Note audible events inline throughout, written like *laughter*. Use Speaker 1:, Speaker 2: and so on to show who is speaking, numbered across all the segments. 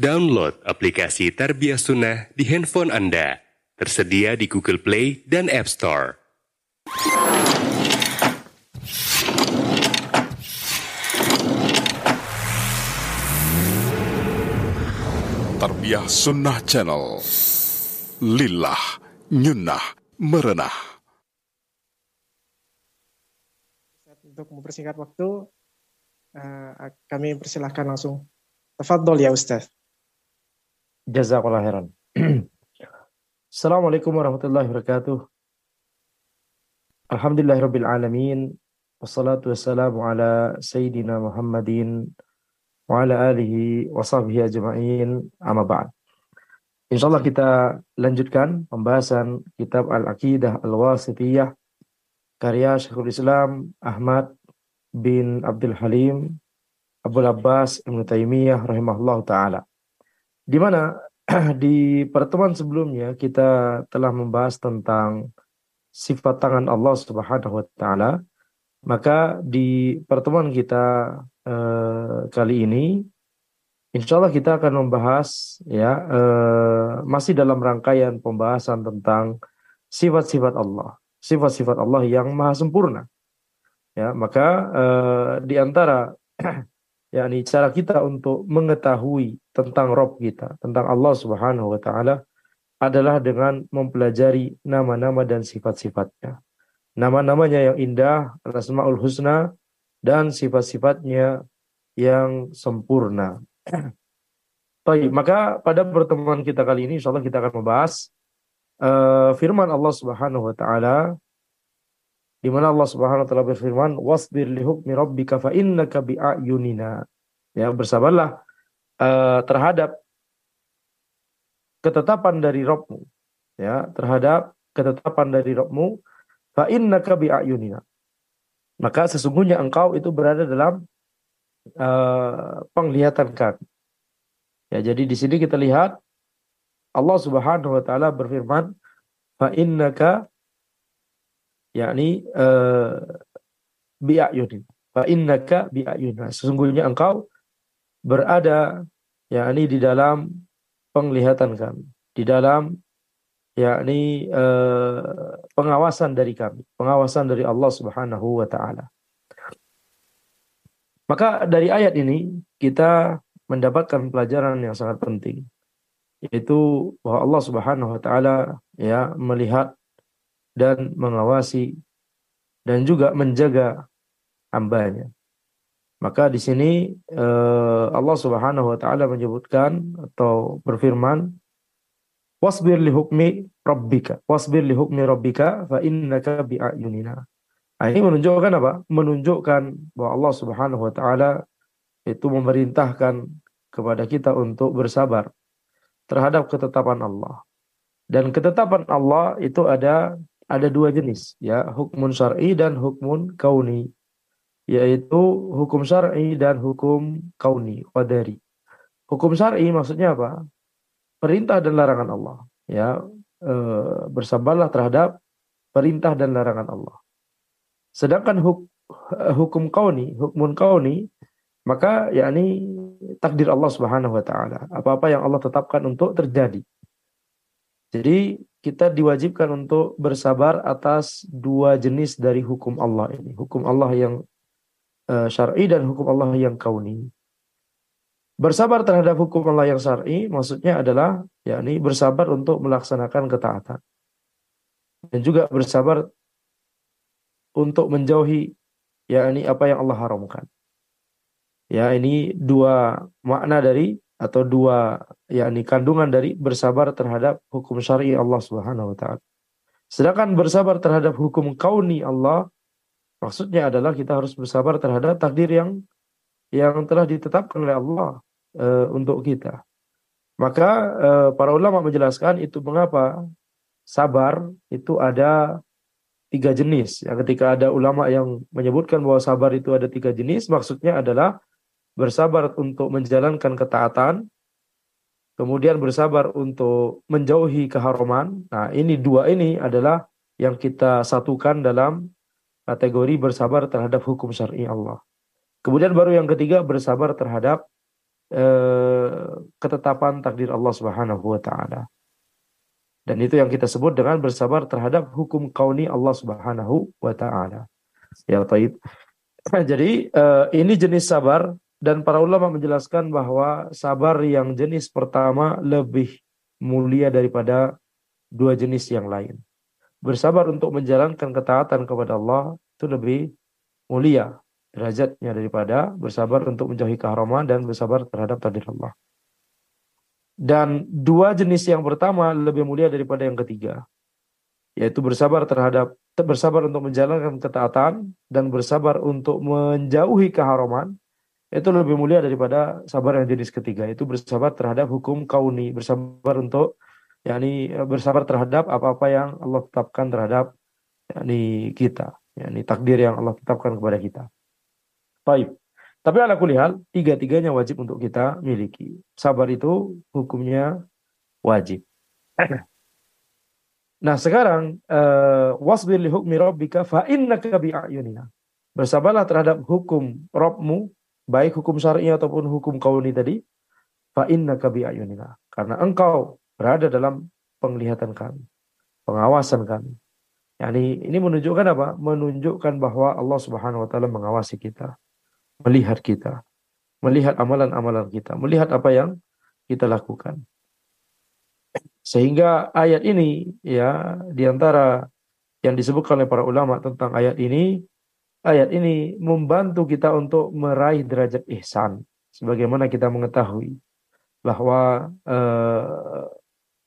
Speaker 1: Download aplikasi Tarbiyah Sunnah di handphone Anda. Tersedia di Google Play dan App Store.
Speaker 2: Tarbiyah Sunnah Channel. Lillah, nyunnah, merenah.
Speaker 3: Untuk mempersingkat waktu, uh, kami persilahkan langsung. Tafadhol ya Ustaz.
Speaker 4: Jazakallah khairan. *clears throat* Assalamualaikum warahmatullahi wabarakatuh. Alhamdulillahirabbil alamin. Wassalatu wassalamu ala sayyidina Muhammadin wa ala alihi wa sahbihi ajma'in. Amma ba'd. Insyaallah kita lanjutkan pembahasan kitab Al-Aqidah Al-Wasitiyah karya Syekhul Islam Ahmad bin Abdul Halim Abu Abbas Ibnu Taimiyah rahimahullah taala. Di mana *clears throat* di pertemuan sebelumnya kita telah membahas tentang sifat tangan Allah Subhanahu wa taala. Maka di pertemuan kita eh, kali ini insya Allah kita akan membahas ya eh, masih dalam rangkaian pembahasan tentang sifat-sifat Allah, sifat-sifat Allah yang maha sempurna. Ya, maka eh, di antara *clears throat* yakni cara kita untuk mengetahui tentang Rob kita, tentang Allah Subhanahu wa taala adalah dengan mempelajari nama-nama dan sifat-sifatnya. Nama-namanya yang indah, Asmaul Husna dan sifat-sifatnya yang sempurna. *clears throat* Baik, maka pada pertemuan kita kali ini insyaallah kita akan membahas uh, firman Allah Subhanahu wa taala di mana Allah Subhanahu wa taala berfirman wasbir li hukmi rabbika fa innaka bi ayunina. Ya bersabarlah uh, terhadap ketetapan dari Rabbmu. Ya terhadap ketetapan dari Rabbmu fa innaka bi ayunina. Maka sesungguhnya engkau itu berada dalam uh, penglihatan kami. Ya jadi di sini kita lihat Allah Subhanahu wa taala berfirman fa innaka yakni uh, bi'ayunin. Fa innaka bi'ayunina. Sesungguhnya engkau berada yakni di dalam penglihatan kami, di dalam yakni uh, pengawasan dari kami, pengawasan dari Allah Subhanahu wa taala. Maka dari ayat ini kita mendapatkan pelajaran yang sangat penting yaitu bahwa Allah Subhanahu wa taala ya melihat dan mengawasi dan juga menjaga hambanya. Maka di sini eh, Allah Subhanahu wa taala menyebutkan atau berfirman wasbir li hukmi rabbika wasbir li hukmi rabbika fa innaka bi ayunina. Nah, ini menunjukkan apa? Menunjukkan bahwa Allah Subhanahu wa taala itu memerintahkan kepada kita untuk bersabar terhadap ketetapan Allah. Dan ketetapan Allah itu ada ada dua jenis ya hukmun syar'i dan hukmun kauni yaitu hukum syar'i dan hukum kauni qadari. Hukum syar'i maksudnya apa? Perintah dan larangan Allah ya e, bersabarlah terhadap perintah dan larangan Allah. Sedangkan huk, hukum kauni hukmun kauni maka yakni takdir Allah Subhanahu wa taala. Apa-apa yang Allah tetapkan untuk terjadi. Jadi kita diwajibkan untuk bersabar atas dua jenis dari hukum Allah ini. Hukum Allah yang uh, syar'i dan hukum Allah yang kauni. Bersabar terhadap hukum Allah yang syar'i maksudnya adalah yakni bersabar untuk melaksanakan ketaatan. Dan juga bersabar untuk menjauhi yakni apa yang Allah haramkan. Ya, ini dua makna dari atau dua yakni kandungan dari bersabar terhadap hukum syar'i Allah Subhanahu wa taala. Sedangkan bersabar terhadap hukum kauni Allah maksudnya adalah kita harus bersabar terhadap takdir yang yang telah ditetapkan oleh Allah e, untuk kita. Maka e, para ulama menjelaskan itu mengapa sabar itu ada tiga jenis. Yang ketika ada ulama yang menyebutkan bahwa sabar itu ada tiga jenis, maksudnya adalah bersabar untuk menjalankan ketaatan, kemudian bersabar untuk menjauhi keharaman. Nah, ini dua ini adalah yang kita satukan dalam kategori bersabar terhadap hukum syar'i Allah. Kemudian baru yang ketiga bersabar terhadap eh, ketetapan takdir Allah Subhanahu wa taala. Dan itu yang kita sebut dengan bersabar terhadap hukum kauni Allah Subhanahu wa taala. Ya, taib. *clears throat* Jadi eh, ini jenis sabar dan para ulama menjelaskan bahwa sabar yang jenis pertama lebih mulia daripada dua jenis yang lain. Bersabar untuk menjalankan ketaatan kepada Allah itu lebih mulia derajatnya daripada bersabar untuk menjauhi keharaman dan bersabar terhadap takdir Allah. Dan dua jenis yang pertama lebih mulia daripada yang ketiga, yaitu bersabar terhadap bersabar untuk menjalankan ketaatan dan bersabar untuk menjauhi keharaman itu lebih mulia daripada sabar yang jenis ketiga itu bersabar terhadap hukum kauni bersabar untuk yakni bersabar terhadap apa-apa yang Allah tetapkan terhadap yakni kita yakni takdir yang Allah tetapkan kepada kita. Baik. Tapi ala kulihal, tiga-tiganya wajib untuk kita miliki. Sabar itu hukumnya wajib. *clears throat* Nah sekarang uh, wasbir li hukmi rabbika fa innaka. Bersabarlah terhadap hukum Rabbmu baik hukum syar'i ataupun hukum kauni tadi, fa innaka bi ayunina. Karena engkau berada dalam penglihatan kami, pengawasan kami. Yani ini menunjukkan apa? Menunjukkan bahwa Allah Subhanahu wa taala mengawasi kita, melihat kita, melihat amalan-amalan kita, melihat apa yang kita lakukan. Sehingga ayat ini ya di antara yang disebutkan oleh para ulama tentang ayat ini ayat ini membantu kita untuk meraih derajat ihsan. Sebagaimana kita mengetahui bahwa uh,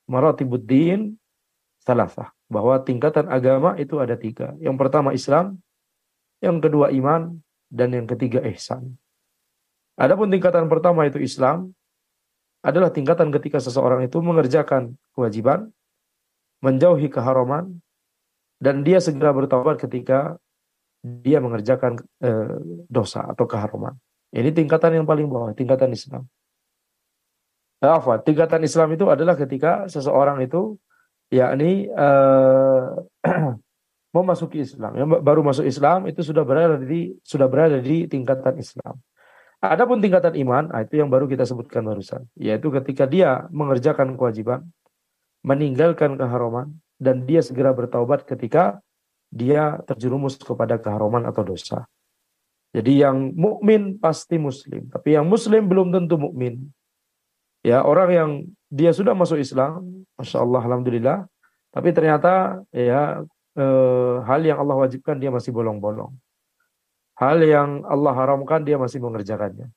Speaker 4: maratibuddin salasah. Bahwa tingkatan agama itu ada tiga. Yang pertama Islam, yang kedua iman, dan yang ketiga ihsan. Adapun tingkatan pertama itu Islam, adalah tingkatan ketika seseorang itu mengerjakan kewajiban, menjauhi keharaman, dan dia segera bertobat ketika dia mengerjakan e, dosa atau keharuman. Ini tingkatan yang paling bawah, tingkatan Islam. Eh, apa? Tingkatan Islam itu adalah ketika seseorang itu yakni *clears throat* e, memasuki Islam. Yang baru masuk Islam itu sudah berada di sudah berada di tingkatan Islam. Adapun tingkatan iman, nah itu yang baru kita sebutkan barusan, yaitu ketika dia mengerjakan kewajiban, meninggalkan keharuman, dan dia segera bertaubat ketika dia terjerumus kepada keharuman atau dosa. Jadi yang mukmin pasti muslim, tapi yang muslim belum tentu mukmin. Ya, orang yang dia sudah masuk Islam, masya Allah, alhamdulillah, tapi ternyata ya eh, hal yang Allah wajibkan dia masih bolong-bolong. Hal yang Allah haramkan dia masih mengerjakannya.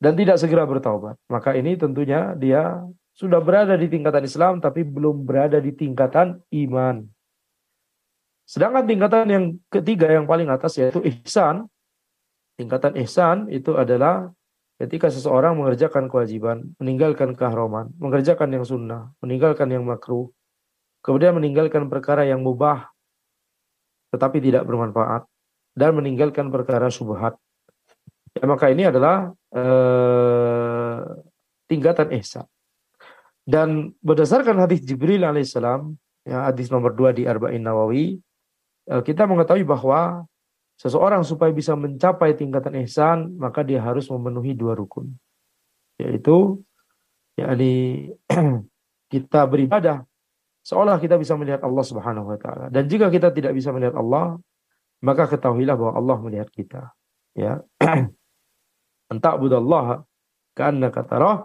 Speaker 4: Dan tidak segera bertaubat. Maka ini tentunya dia sudah berada di tingkatan Islam tapi belum berada di tingkatan iman. Sedangkan tingkatan yang ketiga yang paling atas yaitu ihsan. Tingkatan ihsan itu adalah ketika seseorang mengerjakan kewajiban, meninggalkan keharaman, mengerjakan yang sunnah, meninggalkan yang makruh, kemudian meninggalkan perkara yang mubah tetapi tidak bermanfaat dan meninggalkan perkara syubhat. Ya, maka ini adalah eh, tingkatan ihsan. Dan berdasarkan hadis Jibril alaihissalam, ya, hadis nomor dua di Arba'in Nawawi, kita mengetahui bahwa seseorang supaya bisa mencapai tingkatan ihsan maka dia harus memenuhi dua rukun. Yaitu yakni *clears throat* kita beribadah seolah kita bisa melihat Allah Subhanahu wa taala. Dan jika kita tidak bisa melihat Allah maka ketahuilah bahwa Allah melihat kita ya. *clears throat* Entah budallah ka'annaka tarah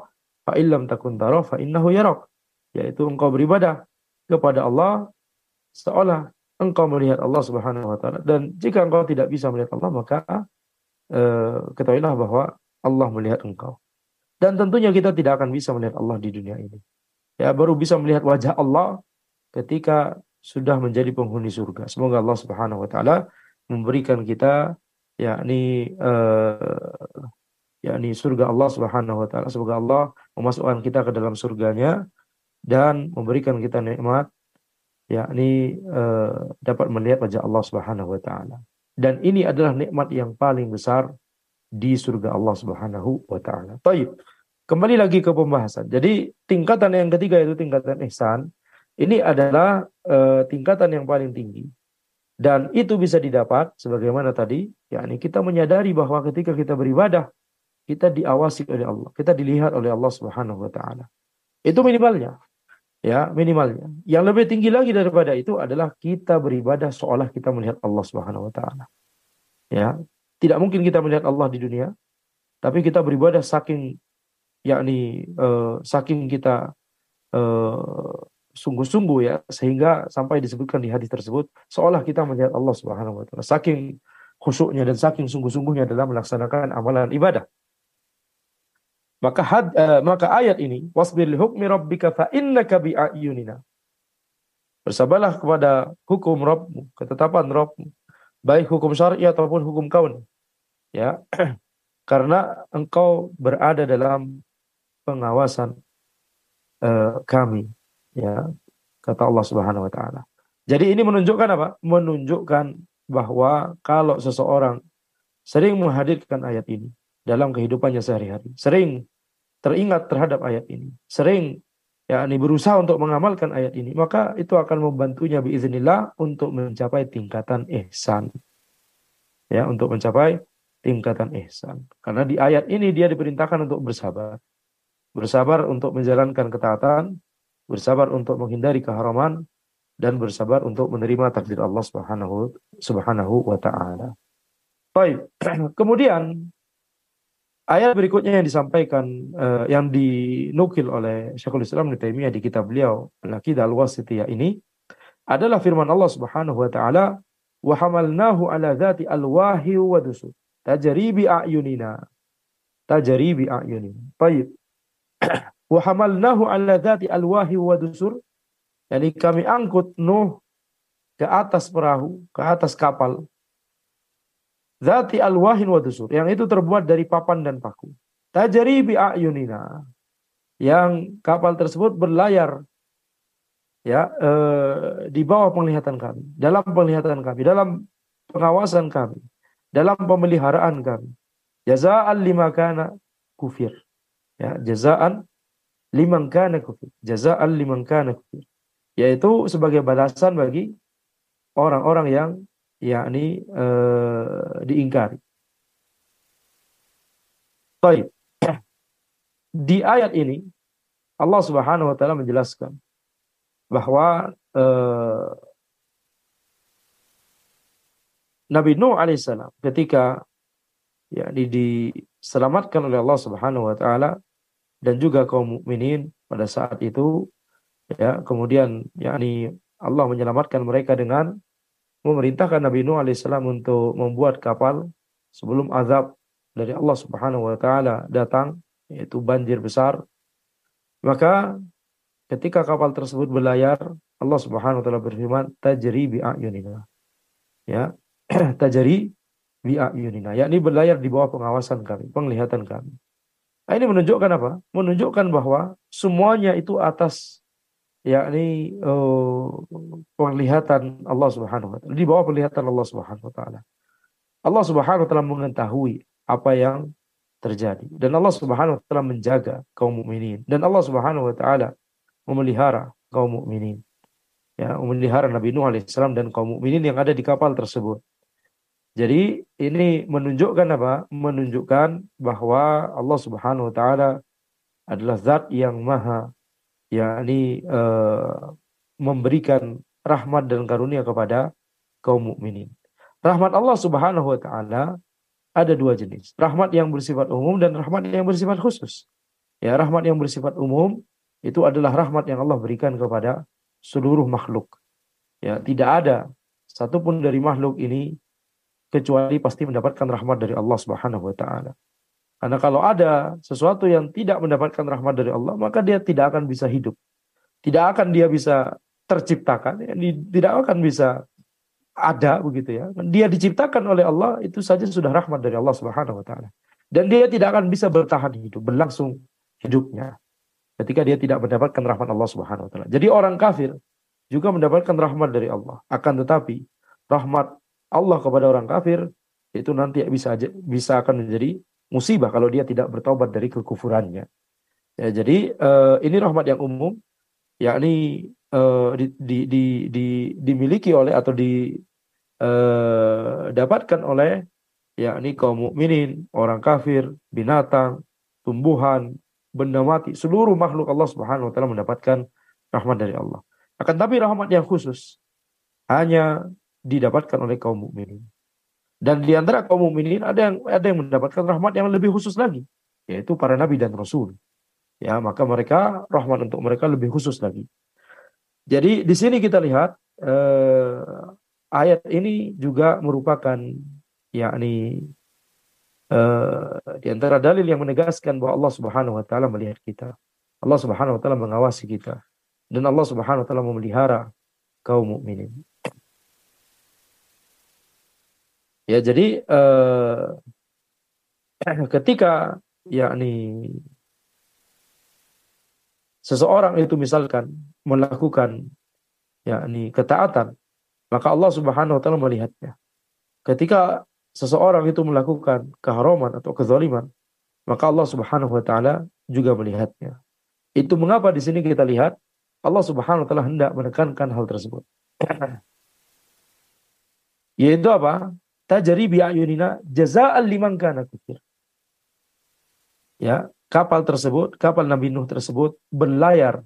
Speaker 4: fa illam takun tarah fa innahu yarak yaitu engkau beribadah kepada Allah seolah engkau melihat Allah Subhanahu wa taala dan jika engkau tidak bisa melihat Allah maka eh, ketahuilah bahwa Allah melihat engkau. Dan tentunya kita tidak akan bisa melihat Allah di dunia ini. Ya, baru bisa melihat wajah Allah ketika sudah menjadi penghuni surga. Semoga Allah Subhanahu wa taala memberikan kita yakni eh, yakni surga Allah Subhanahu wa taala. Semoga Allah memasukkan kita ke dalam surganya dan memberikan kita nikmat yakni uh, dapat melihat wajah Allah Subhanahu wa taala. Dan ini adalah nikmat yang paling besar di surga Allah Subhanahu wa taala. Baik. Kembali lagi ke pembahasan. Jadi tingkatan yang ketiga itu tingkatan ihsan. Ini adalah uh, tingkatan yang paling tinggi. Dan itu bisa didapat sebagaimana tadi, yakni kita menyadari bahwa ketika kita beribadah kita diawasi oleh Allah, kita dilihat oleh Allah Subhanahu wa taala. Itu minimalnya. Ya, minimalnya. Yang lebih tinggi lagi daripada itu adalah kita beribadah seolah kita melihat Allah Subhanahu wa taala. Ya, tidak mungkin kita melihat Allah di dunia, tapi kita beribadah saking yakni uh, saking kita uh, sungguh-sungguh ya sehingga sampai disebutkan di hadis tersebut seolah kita melihat Allah Subhanahu wa taala saking khusyuknya dan saking sungguh-sungguhnya dalam melaksanakan amalan ibadah maka had, uh, maka ayat ini wasbir li hukmi rabbika fa innaka bi ayunina bersabarlah kepada hukum Rabbmu ketetapan Rabbmu baik hukum syar'i ataupun hukum kaun ya *clears throat* karena engkau berada dalam pengawasan uh, kami ya kata Allah Subhanahu wa taala. Jadi ini menunjukkan apa? Menunjukkan bahwa kalau seseorang sering menghadirkan ayat ini dalam kehidupannya sehari-hari, sering teringat terhadap ayat ini, sering ya ini berusaha untuk mengamalkan ayat ini, maka itu akan membantunya biiznillah untuk mencapai tingkatan ihsan. Ya, untuk mencapai tingkatan ihsan. Karena di ayat ini dia diperintahkan untuk bersabar. Bersabar untuk menjalankan ketaatan, bersabar untuk menghindari keharaman dan bersabar untuk menerima takdir Allah Subhanahu Subhanahu wa taala. Baik. *clears throat* Kemudian ayat berikutnya yang disampaikan uh, yang dinukil oleh Syekhul Islam Ibnu Taimiyah di kitab beliau Al-Aqidah Al-Wasithiyah ini adalah firman Allah Subhanahu wa taala wa hamalnahu ala dzati alwahi wa dusur tajri bi ayunina tajri bi ayunina. Baik. *clears throat* wa hamalnahu ala dhati alwahi wa dusur yani kami angkut Nuh ke atas perahu ke atas kapal Zati alwahin wa dusur. Yang itu terbuat dari papan dan paku. Tajari bi ayunina. Yang kapal tersebut berlayar ya eh, di bawah penglihatan kami dalam penglihatan kami dalam pengawasan kami dalam pemeliharaan kami. Jazaan lima kana kufir. Ya jazaan liman kana kufir. Jaza'an liman kana kufir. Yaitu sebagai balasan bagi orang-orang yang yakni uh, diingkari. Baik. Di ayat ini Allah Subhanahu wa taala menjelaskan bahwa uh, Nabi Nuh alaihissalam ketika ya diselamatkan oleh Allah Subhanahu wa taala dan juga kaum mukminin pada saat itu ya kemudian yakni Allah menyelamatkan mereka dengan memerintahkan Nabi Nuh alaihissalam untuk membuat kapal sebelum azab dari Allah Subhanahu wa taala datang yaitu banjir besar. Maka ketika kapal tersebut berlayar Allah Subhanahu wa taala berfirman tajri bi ayunina. Ya *clears throat* tajri bi ayunina. Yakni berlayar di bawah pengawasan kami penglihatan kami. Nah, ini menunjukkan apa? Menunjukkan bahwa semuanya itu atas yakni uh, penglihatan Allah Subhanahu wa taala, di bawah penglihatan Allah Subhanahu wa taala. Allah Subhanahu wa taala mengetahui apa yang terjadi dan Allah Subhanahu wa taala menjaga kaum mukminin dan Allah Subhanahu wa taala memelihara kaum mukminin. Ya, memelihara Nabi Nuh alaihissalam dan kaum mukminin yang ada di kapal tersebut. Jadi ini menunjukkan apa? Menunjukkan bahwa Allah Subhanahu wa taala adalah zat yang maha yakni uh, memberikan rahmat dan karunia kepada kaum mukminin. Rahmat Allah Subhanahu wa taala ada dua jenis. Rahmat yang bersifat umum dan rahmat yang bersifat khusus. Ya, rahmat yang bersifat umum itu adalah rahmat yang Allah berikan kepada seluruh makhluk. Ya, tidak ada satupun dari makhluk ini kecuali pasti mendapatkan rahmat dari Allah Subhanahu wa taala. Karena kalau ada sesuatu yang tidak mendapatkan rahmat dari Allah, maka dia tidak akan bisa hidup. Tidak akan dia bisa terciptakan, ya, tidak akan bisa ada begitu ya. Dia diciptakan oleh Allah itu saja sudah rahmat dari Allah Subhanahu wa taala. Dan dia tidak akan bisa bertahan hidup, berlangsung hidupnya ketika dia tidak mendapatkan rahmat Allah Subhanahu wa taala. Jadi orang kafir juga mendapatkan rahmat dari Allah. Akan tetapi rahmat Allah kepada orang kafir itu nanti bisa bisa akan menjadi musibah kalau dia tidak bertobat dari kekufurannya. Ya, jadi uh, ini rahmat yang umum, yakni uh, di, di, di, di, dimiliki oleh atau didapatkan eh, uh, oleh yakni kaum mukminin, orang kafir, binatang, tumbuhan, benda mati, seluruh makhluk Allah Subhanahu wa taala mendapatkan rahmat dari Allah. Akan tapi rahmat yang khusus hanya didapatkan oleh kaum mukminin. Dan di antara kaum mukminin ada yang ada yang mendapatkan rahmat yang lebih khusus lagi, yaitu para nabi dan rasul. Ya, maka mereka rahmat untuk mereka lebih khusus lagi. Jadi di sini kita lihat eh, ayat ini juga merupakan yakni uh, di antara dalil yang menegaskan bahwa Allah Subhanahu wa taala melihat kita. Allah Subhanahu wa taala mengawasi kita dan Allah Subhanahu wa taala memelihara kaum mukminin. Ya, jadi uh, *clears throat* ketika yakni seseorang itu misalkan melakukan yakni ketaatan, maka Allah Subhanahu wa taala melihatnya. Ketika seseorang itu melakukan keharaman atau kezaliman, maka Allah Subhanahu wa taala juga melihatnya. Itu mengapa di sini kita lihat Allah Subhanahu wa taala hendak menekankan hal tersebut. *clears throat* Yaitu apa? Tajri bi ayunina jazaa'an liman kana kufir. Ya, kapal tersebut, kapal Nabi Nuh tersebut berlayar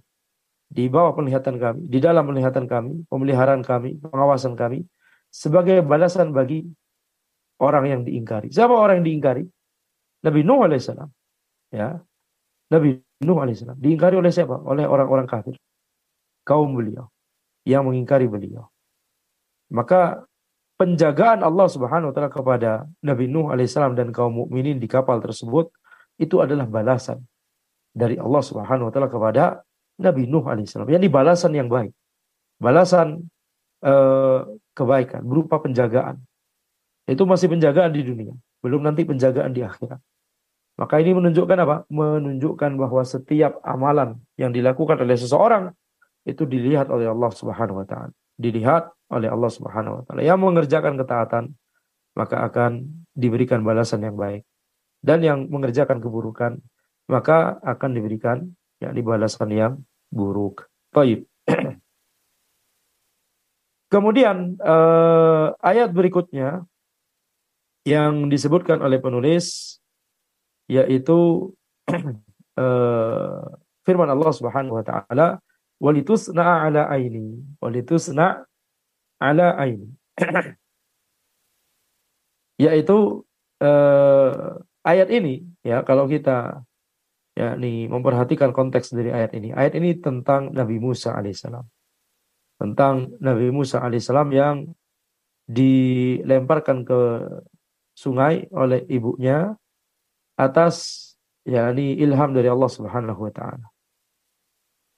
Speaker 4: di bawah penglihatan kami, di dalam penglihatan kami, pemeliharaan kami, pengawasan kami sebagai balasan bagi orang yang diingkari. Siapa orang yang diingkari? Nabi Nuh alaihissalam. Ya. Nabi Nuh alaihissalam. Diingkari oleh siapa? Oleh orang-orang kafir. Kaum beliau. Yang mengingkari beliau. Maka penjagaan Allah Subhanahu wa taala kepada Nabi Nuh alaihissalam dan kaum mukminin di kapal tersebut itu adalah balasan dari Allah Subhanahu wa taala kepada Nabi Nuh alaihissalam. Yang balasan yang baik. Balasan eh, kebaikan berupa penjagaan itu masih penjagaan di dunia, belum nanti penjagaan di akhirat. Maka ini menunjukkan apa? Menunjukkan bahwa setiap amalan yang dilakukan oleh seseorang itu dilihat oleh Allah Subhanahu wa taala. Dilihat oleh Allah Subhanahu wa taala. Yang mengerjakan ketaatan maka akan diberikan balasan yang baik. Dan yang mengerjakan keburukan maka akan diberikan yakni balasan yang buruk. Baik. *clears throat* Kemudian eh, ayat berikutnya yang disebutkan oleh penulis yaitu uh, *clears throat* firman Allah Subhanahu wa taala walitusna ala aini. Walitusna ala aini. *clears throat* Yaitu uh, ayat ini ya kalau kita ya nih memperhatikan konteks dari ayat ini. Ayat ini tentang Nabi Musa alaihissalam. Tentang Nabi Musa alaihissalam yang dilemparkan ke sungai oleh ibunya atas yakni ilham dari Allah Subhanahu wa taala.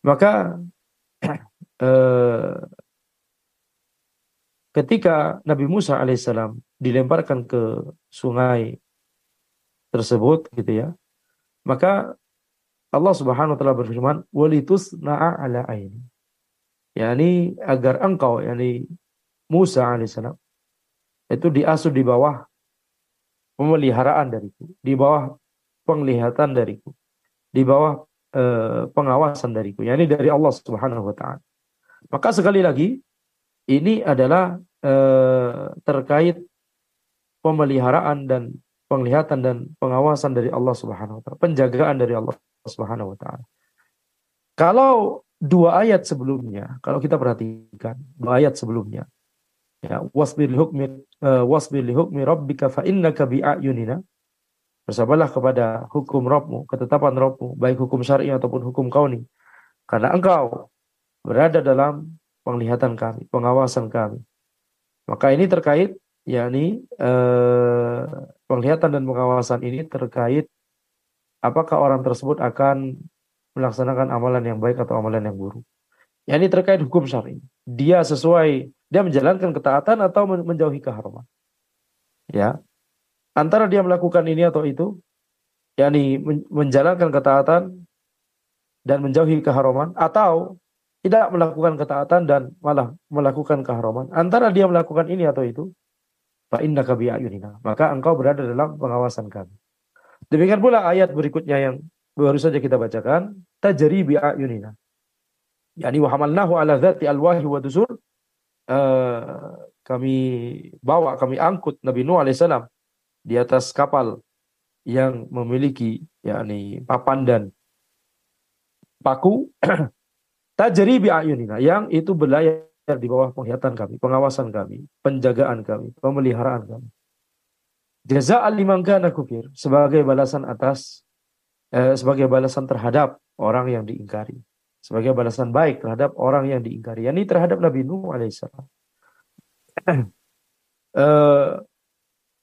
Speaker 4: Maka eh, ketika Nabi Musa alaihissalam dilemparkan ke sungai tersebut gitu ya. Maka Allah Subhanahu wa taala berfirman, "Walitus na'a ala aini." yakni agar engkau yakni Musa alaihissalam itu diasuh di bawah pemeliharaan dariku, di bawah penglihatan dariku, di bawah eh, pengawasan dariku. Yani dari Allah Subhanahu wa taala. Maka sekali lagi ini adalah eh, terkait pemeliharaan dan penglihatan dan pengawasan dari Allah Subhanahu wa taala, penjagaan dari Allah Subhanahu wa taala. Kalau dua ayat sebelumnya, kalau kita perhatikan dua ayat sebelumnya, ya wasbir li hukmi uh, wasbir li hukmi rabbika fa innaka bi ayunina bersabarlah kepada hukum Rabbmu ketetapan Rabbmu baik hukum syar'i ataupun hukum kauni karena engkau berada dalam penglihatan kami pengawasan kami maka ini terkait yakni eh, penglihatan dan pengawasan ini terkait apakah orang tersebut akan melaksanakan amalan yang baik atau amalan yang buruk. Ya ini terkait hukum syar'i. Dia sesuai dia menjalankan ketaatan atau menjauhi keharaman. Ya. Antara dia melakukan ini atau itu, yakni menjalankan ketaatan dan menjauhi keharaman atau tidak melakukan ketaatan dan malah melakukan keharaman. Antara dia melakukan ini atau itu. Maka engkau berada dalam pengawasan kami. Demikian pula ayat berikutnya yang baru saja kita bacakan, tajri bi ayunina. Yani wa hamalnahu ala dzati alwahi wa dusur Eh, kami bawa, kami angkut Nabi Nuh alaihissalam di atas kapal yang memiliki yakni papan dan paku *clears throat* tajri bi ayunina yang itu berlayar di bawah penglihatan kami, pengawasan kami, penjagaan kami, pemeliharaan kami. Jaza liman kana kufir sebagai balasan atas eh, sebagai balasan terhadap orang yang diingkari. Sebagai balasan baik terhadap orang yang diingkari. Yani terhadap Nabi Nuh alaihissalam. *clears throat* eh,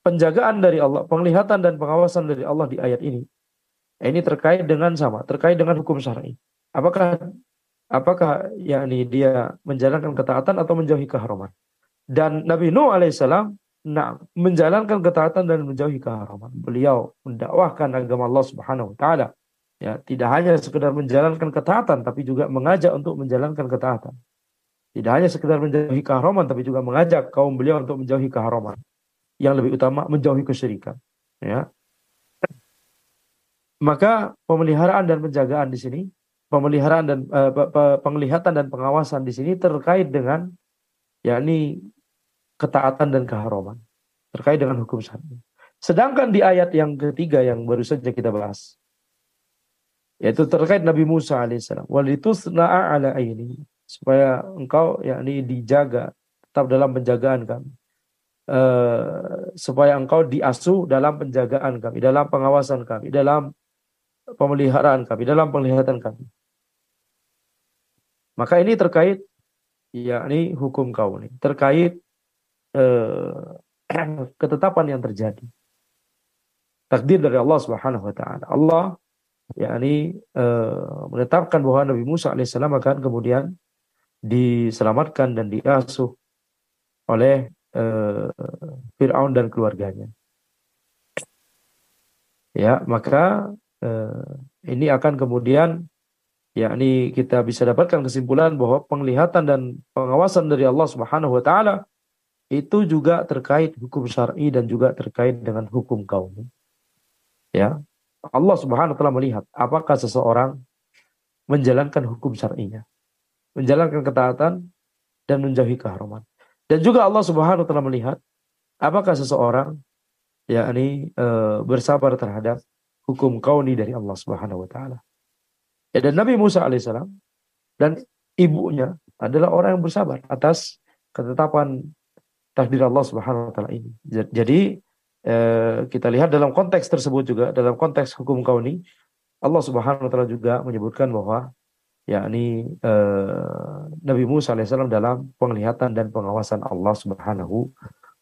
Speaker 4: penjagaan dari Allah, penglihatan dan pengawasan dari Allah di ayat ini. Ini terkait dengan sama, terkait dengan hukum syar'i. Apakah apakah yakni dia menjalankan ketaatan atau menjauhi keharaman? Dan Nabi Nuh alaihissalam nah, menjalankan ketaatan dan menjauhi keharaman. Beliau mendakwahkan agama Allah Subhanahu wa taala. Ya, tidak hanya sekedar menjalankan ketaatan tapi juga mengajak untuk menjalankan ketaatan. Tidak hanya sekedar menjauhi keharaman tapi juga mengajak kaum beliau untuk menjauhi keharaman. Yang lebih utama menjauhi kesyirikan. Ya. Maka pemeliharaan dan penjagaan di sini, pemeliharaan dan uh, penglihatan dan pengawasan di sini terkait dengan yakni ketaatan dan keharaman terkait dengan hukum syar'i. Sedangkan di ayat yang ketiga yang baru saja kita bahas yaitu terkait Nabi Musa alaihissalam walitusna'a ala aini supaya engkau yakni dijaga tetap dalam penjagaan kami uh, supaya engkau diasuh dalam penjagaan kami dalam pengawasan kami dalam pemeliharaan kami dalam penglihatan kami maka ini terkait yakni hukum kau ini. Terkait uh, *clears throat* ketetapan yang terjadi. Takdir dari Allah Subhanahu wa taala. Allah yakni uh, menetapkan bahwa Nabi Musa alaihissalam akan kemudian diselamatkan dan diasuh oleh uh, Fir'aun dan keluarganya. Ya, maka uh, ini akan kemudian yakni kita bisa dapatkan kesimpulan bahwa penglihatan dan pengawasan dari Allah Subhanahu wa taala itu juga terkait hukum syar'i dan juga terkait dengan hukum kaum. Ya, Allah Subhanahu wa taala melihat apakah seseorang menjalankan hukum syar'inya, menjalankan ketaatan dan menjauhi keharaman. Dan juga Allah Subhanahu wa taala melihat apakah seseorang yakni e, bersabar terhadap hukum kauni dari Allah Subhanahu wa taala. Ya, dan Nabi Musa alaihissalam dan ibunya adalah orang yang bersabar atas ketetapan takdir Allah Subhanahu wa taala ini. Jadi Eh, kita lihat dalam konteks tersebut juga dalam konteks hukum kauni Allah Subhanahu wa taala juga menyebutkan bahwa yakni eh, Nabi Musa alaihissalam dalam penglihatan dan pengawasan Allah Subhanahu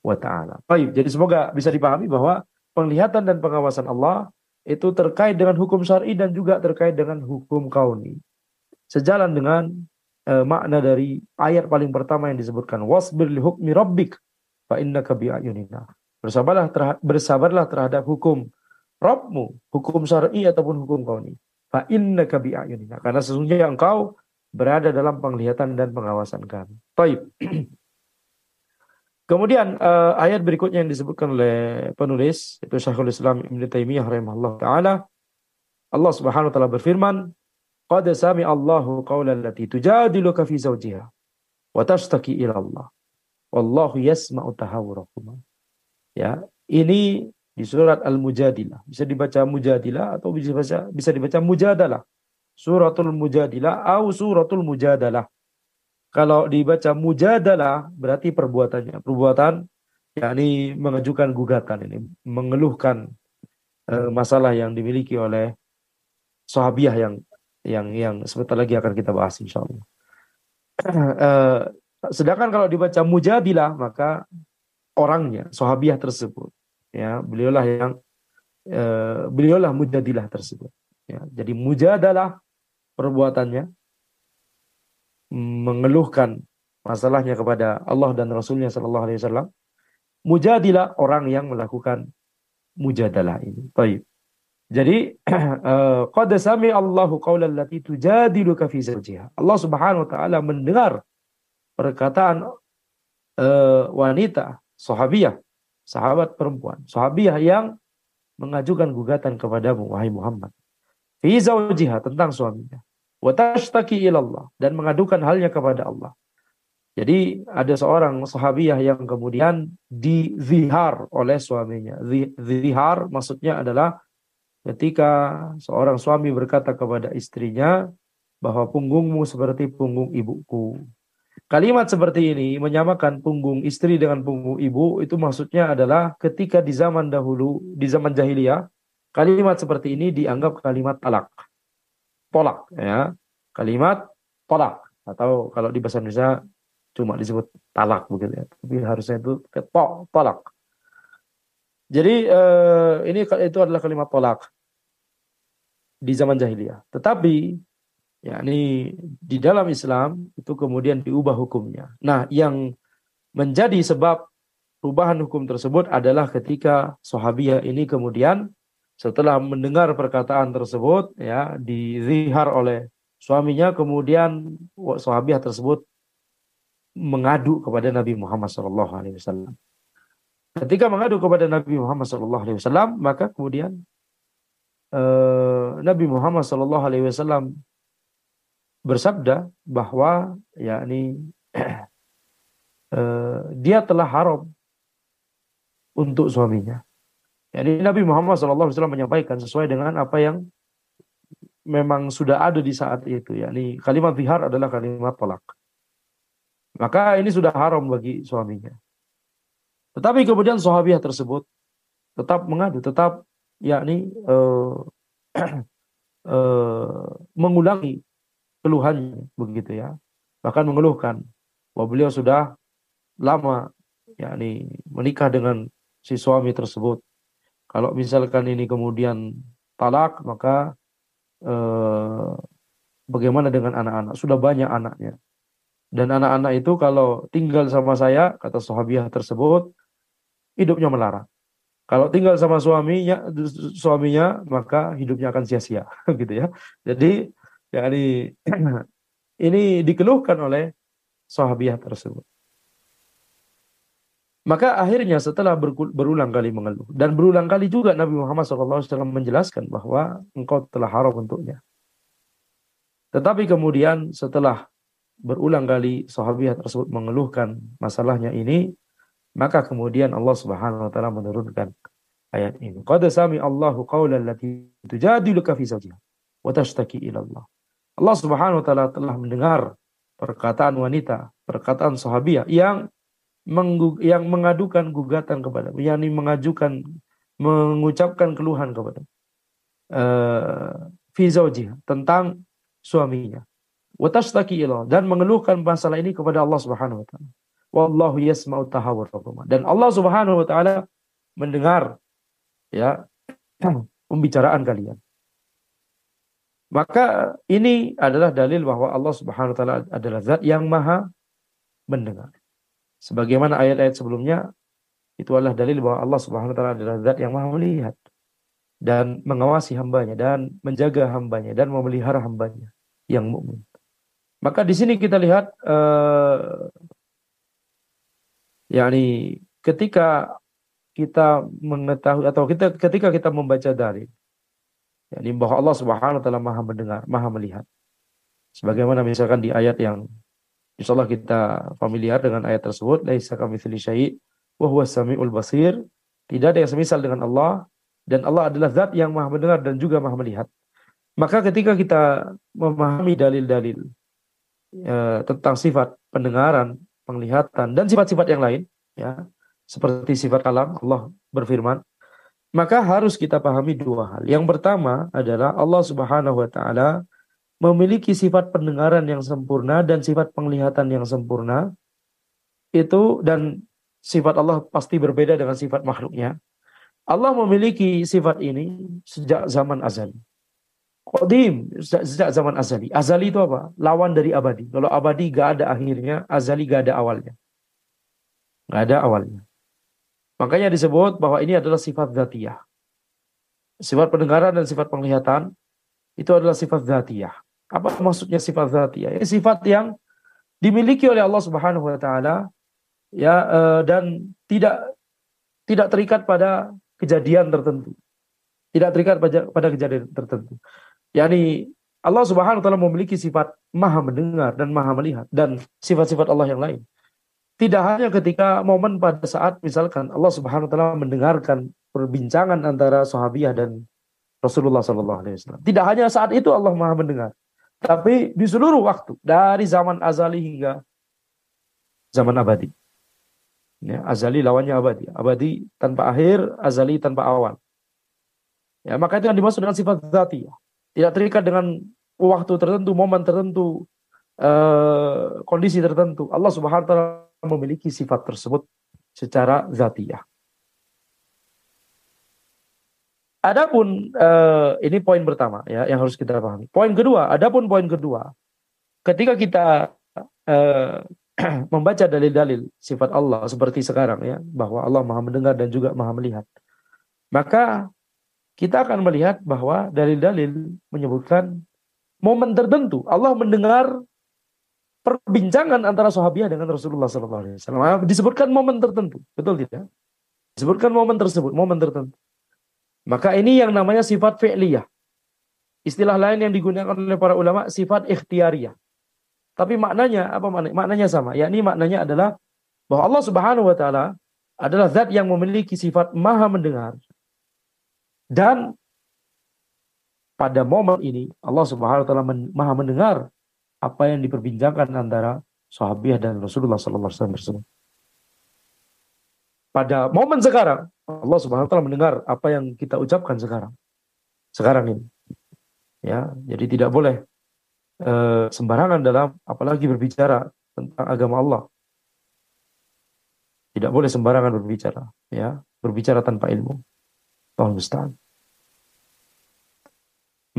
Speaker 4: wa taala. Baik, jadi semoga bisa dipahami bahwa penglihatan dan pengawasan Allah itu terkait dengan hukum syar'i dan juga terkait dengan hukum kauni. Sejalan dengan eh, makna dari ayat paling pertama yang disebutkan wasbir li hukmi rabbik fa innaka bi ayunina. Bersabarlah terhadap, bersabarlah terhadap hukum Rabbmu, hukum syar'i ataupun hukum kauni. Fa innaka bi ayunina. Karena sesungguhnya engkau berada dalam penglihatan dan pengawasan kami. Baik. *clears throat* Kemudian uh, ayat berikutnya yang disebutkan oleh penulis itu Syekhul Islam Ibn Taimiyah rahimahullah taala Allah Subhanahu wa taala berfirman Qad sami Allahu qawlan lati tujadiluka fi zawjiha wa tashtaki ila Allah wallahu yasma'u tahawurakuma Ya, ini di surat Al-Mujadilah. Bisa dibaca Mujadilah atau bisa dibaca bisa dibaca Mujadalah. Suratul Mujadilah atau suratul Mujadalah. Kalau dibaca Mujadalah berarti perbuatannya, perbuatan yakni mengajukan gugatan ini, mengeluhkan uh, masalah yang dimiliki oleh sahabiah yang yang yang sebentar lagi akan kita bahas insyaallah. Uh, *clears throat* sedangkan kalau dibaca Mujadilah maka orangnya, sahabiah tersebut. Ya, beliaulah yang uh, beliaulah mujadilah tersebut. Ya, jadi mujadalah perbuatannya mengeluhkan masalahnya kepada Allah dan Rasulnya Shallallahu Alaihi Wasallam. Mujadilah orang yang melakukan mujadalah ini. Baik. Jadi *clears throat* eh, qad sami Allahu qaulan lati tujadiluka fi zawjiha. Allah Subhanahu wa taala mendengar perkataan uh, wanita sahabiah, sahabat perempuan, sahabiah yang mengajukan gugatan kepadamu wahai Muhammad. Fi zawjiha tentang suaminya. Wa tashtaki ilallah dan mengadukan halnya kepada Allah. Jadi ada seorang sahabiah yang kemudian dizihar oleh suaminya. Zihar maksudnya adalah ketika seorang suami berkata kepada istrinya bahwa punggungmu seperti punggung ibuku. Kalimat seperti ini menyamakan punggung istri dengan punggung ibu itu maksudnya adalah ketika di zaman dahulu, di zaman jahiliyah, kalimat seperti ini dianggap kalimat talak. Tolak ya. Kalimat tolak atau kalau di bahasa Indonesia cuma disebut talak begitu ya. Tapi harusnya itu to, tolak. Jadi eh, ini itu adalah kalimat tolak di zaman jahiliyah. Tetapi ya ini di dalam Islam itu kemudian diubah hukumnya. Nah, yang menjadi sebab perubahan hukum tersebut adalah ketika sahabiah ini kemudian setelah mendengar perkataan tersebut ya dizihar oleh suaminya kemudian sahabiah tersebut mengadu kepada Nabi Muhammad SAW. Ketika mengadu kepada Nabi Muhammad SAW, maka kemudian uh, Nabi Muhammad SAW bersabda bahwa yakni uh, *clears throat* dia telah haram untuk suaminya. Jadi Nabi Muhammad SAW menyampaikan sesuai dengan apa yang memang sudah ada di saat itu. yakni kalimat zihar adalah kalimat tolak. Maka ini sudah haram bagi suaminya. Tetapi kemudian sahabiah tersebut tetap mengadu, tetap yakni uh, uh, *clears throat* mengulangi keluhannya begitu ya. Bahkan mengeluhkan bahwa beliau sudah lama yakni menikah dengan si suami tersebut. Kalau misalkan ini kemudian talak maka uh, bagaimana dengan anak-anak? Sudah banyak anaknya. Dan anak-anak itu kalau tinggal sama saya, kata sahabiah tersebut, hidupnya melarat. Kalau tinggal sama suaminya, suaminya maka hidupnya akan sia-sia, *laughs* gitu ya. Jadi, ya ini, *clears throat* ini dikeluhkan oleh sahabiah tersebut. Maka akhirnya setelah berulang kali mengeluh dan berulang kali juga Nabi Muhammad SAW menjelaskan bahwa engkau telah haram untuknya. Tetapi kemudian setelah berulang kali sahabiah tersebut mengeluhkan masalahnya ini, maka kemudian Allah Subhanahu wa taala menurunkan ayat ini. Qad sami Allahu qawlan lati tujadiluka fi zawjiha wa tashtaki ila Allah. Allah Subhanahu wa taala telah mendengar perkataan wanita, perkataan sahabiah yang yang mengadukan gugatan kepada, yakni mengajukan mengucapkan keluhan kepada uh, tentang suaminya watastaki ilah dan mengeluhkan masalah ini kepada Allah Subhanahu wa taala. Wallahu yasma'u tahawurakuma. Dan Allah Subhanahu wa taala mendengar ya *clears throat* pembicaraan kalian. Maka ini adalah dalil bahwa Allah Subhanahu wa taala adalah zat yang maha mendengar. Sebagaimana ayat-ayat sebelumnya itu adalah dalil bahwa Allah Subhanahu wa taala adalah zat yang maha melihat dan mengawasi hambanya dan menjaga hambanya dan memelihara hambanya yang mukmin. Maka di sini kita lihat uh, yakni ketika kita mengetahui atau kita ketika kita membaca dalil yakni bahwa Allah Subhanahu wa taala Maha mendengar, Maha melihat. Sebagaimana misalkan di ayat yang insyaallah kita familiar dengan ayat tersebut, laisa kamitsli syai' wa huwas samiul basir. Tidak ada yang semisal dengan Allah dan Allah adalah zat yang Maha mendengar dan juga Maha melihat. Maka ketika kita memahami dalil-dalil ya, tentang sifat pendengaran, penglihatan dan sifat-sifat yang lain ya seperti sifat kalam Allah berfirman maka harus kita pahami dua hal. Yang pertama adalah Allah Subhanahu wa taala memiliki sifat pendengaran yang sempurna dan sifat penglihatan yang sempurna. Itu dan sifat Allah pasti berbeda dengan sifat makhluknya. Allah memiliki sifat ini sejak zaman azali. Qadim, sejak zaman azali. Azali itu apa? Lawan dari abadi. Kalau abadi gak ada akhirnya, azali gak ada awalnya. Gak ada awalnya. Makanya disebut bahwa ini adalah sifat zatiyah. Sifat pendengaran dan sifat penglihatan itu adalah sifat zatiyah. Apa maksudnya sifat zatiyah? Ini sifat yang dimiliki oleh Allah Subhanahu wa taala ya eh, dan tidak tidak terikat pada kejadian tertentu. Tidak terikat pada, pada kejadian tertentu yakni Allah Subhanahu wa taala memiliki sifat maha mendengar dan maha melihat dan sifat-sifat Allah yang lain. Tidak hanya ketika momen pada saat misalkan Allah Subhanahu wa taala mendengarkan perbincangan antara sahabiah dan Rasulullah sallallahu alaihi wasallam. Tidak hanya saat itu Allah Maha mendengar, tapi di seluruh waktu dari zaman azali hingga zaman abadi. Ya, azali lawannya abadi. Abadi tanpa akhir, azali tanpa awal. Ya, maka itu yang dimaksud dengan sifat zati. Tidak terikat dengan waktu tertentu, momen tertentu, eh, kondisi tertentu. Allah Subhanahu wa taala memiliki sifat tersebut secara zatiyah. Adapun eh, ini poin pertama ya yang harus kita pahami. Poin kedua, adapun poin kedua, ketika kita eh, *clears throat* membaca dalil-dalil sifat Allah seperti sekarang ya, bahwa Allah Maha mendengar dan juga Maha melihat. Maka kita akan melihat bahwa dalil-dalil menyebutkan momen tertentu Allah mendengar perbincangan antara sahabiah dengan Rasulullah SAW. Disebutkan momen tertentu, betul tidak? Disebutkan momen tersebut, momen tertentu. Maka ini yang namanya sifat fi'liyah. Istilah lain yang digunakan oleh para ulama sifat ikhtiariyah. Tapi maknanya apa maknanya? Maknanya sama. Yakni maknanya adalah bahwa Allah Subhanahu wa taala adalah zat yang memiliki sifat maha mendengar. Dan pada momen ini Allah Subhanahu wa taala maha mendengar apa yang diperbincangkan antara sahabiah dan Rasulullah sallallahu alaihi wasallam Pada momen sekarang Allah Subhanahu wa taala mendengar apa yang kita ucapkan sekarang. Sekarang ini. Ya, jadi tidak boleh Eh, sembarangan dalam apalagi berbicara tentang agama Allah. Tidak boleh sembarangan berbicara, ya, berbicara tanpa ilmu. Allah musta'an.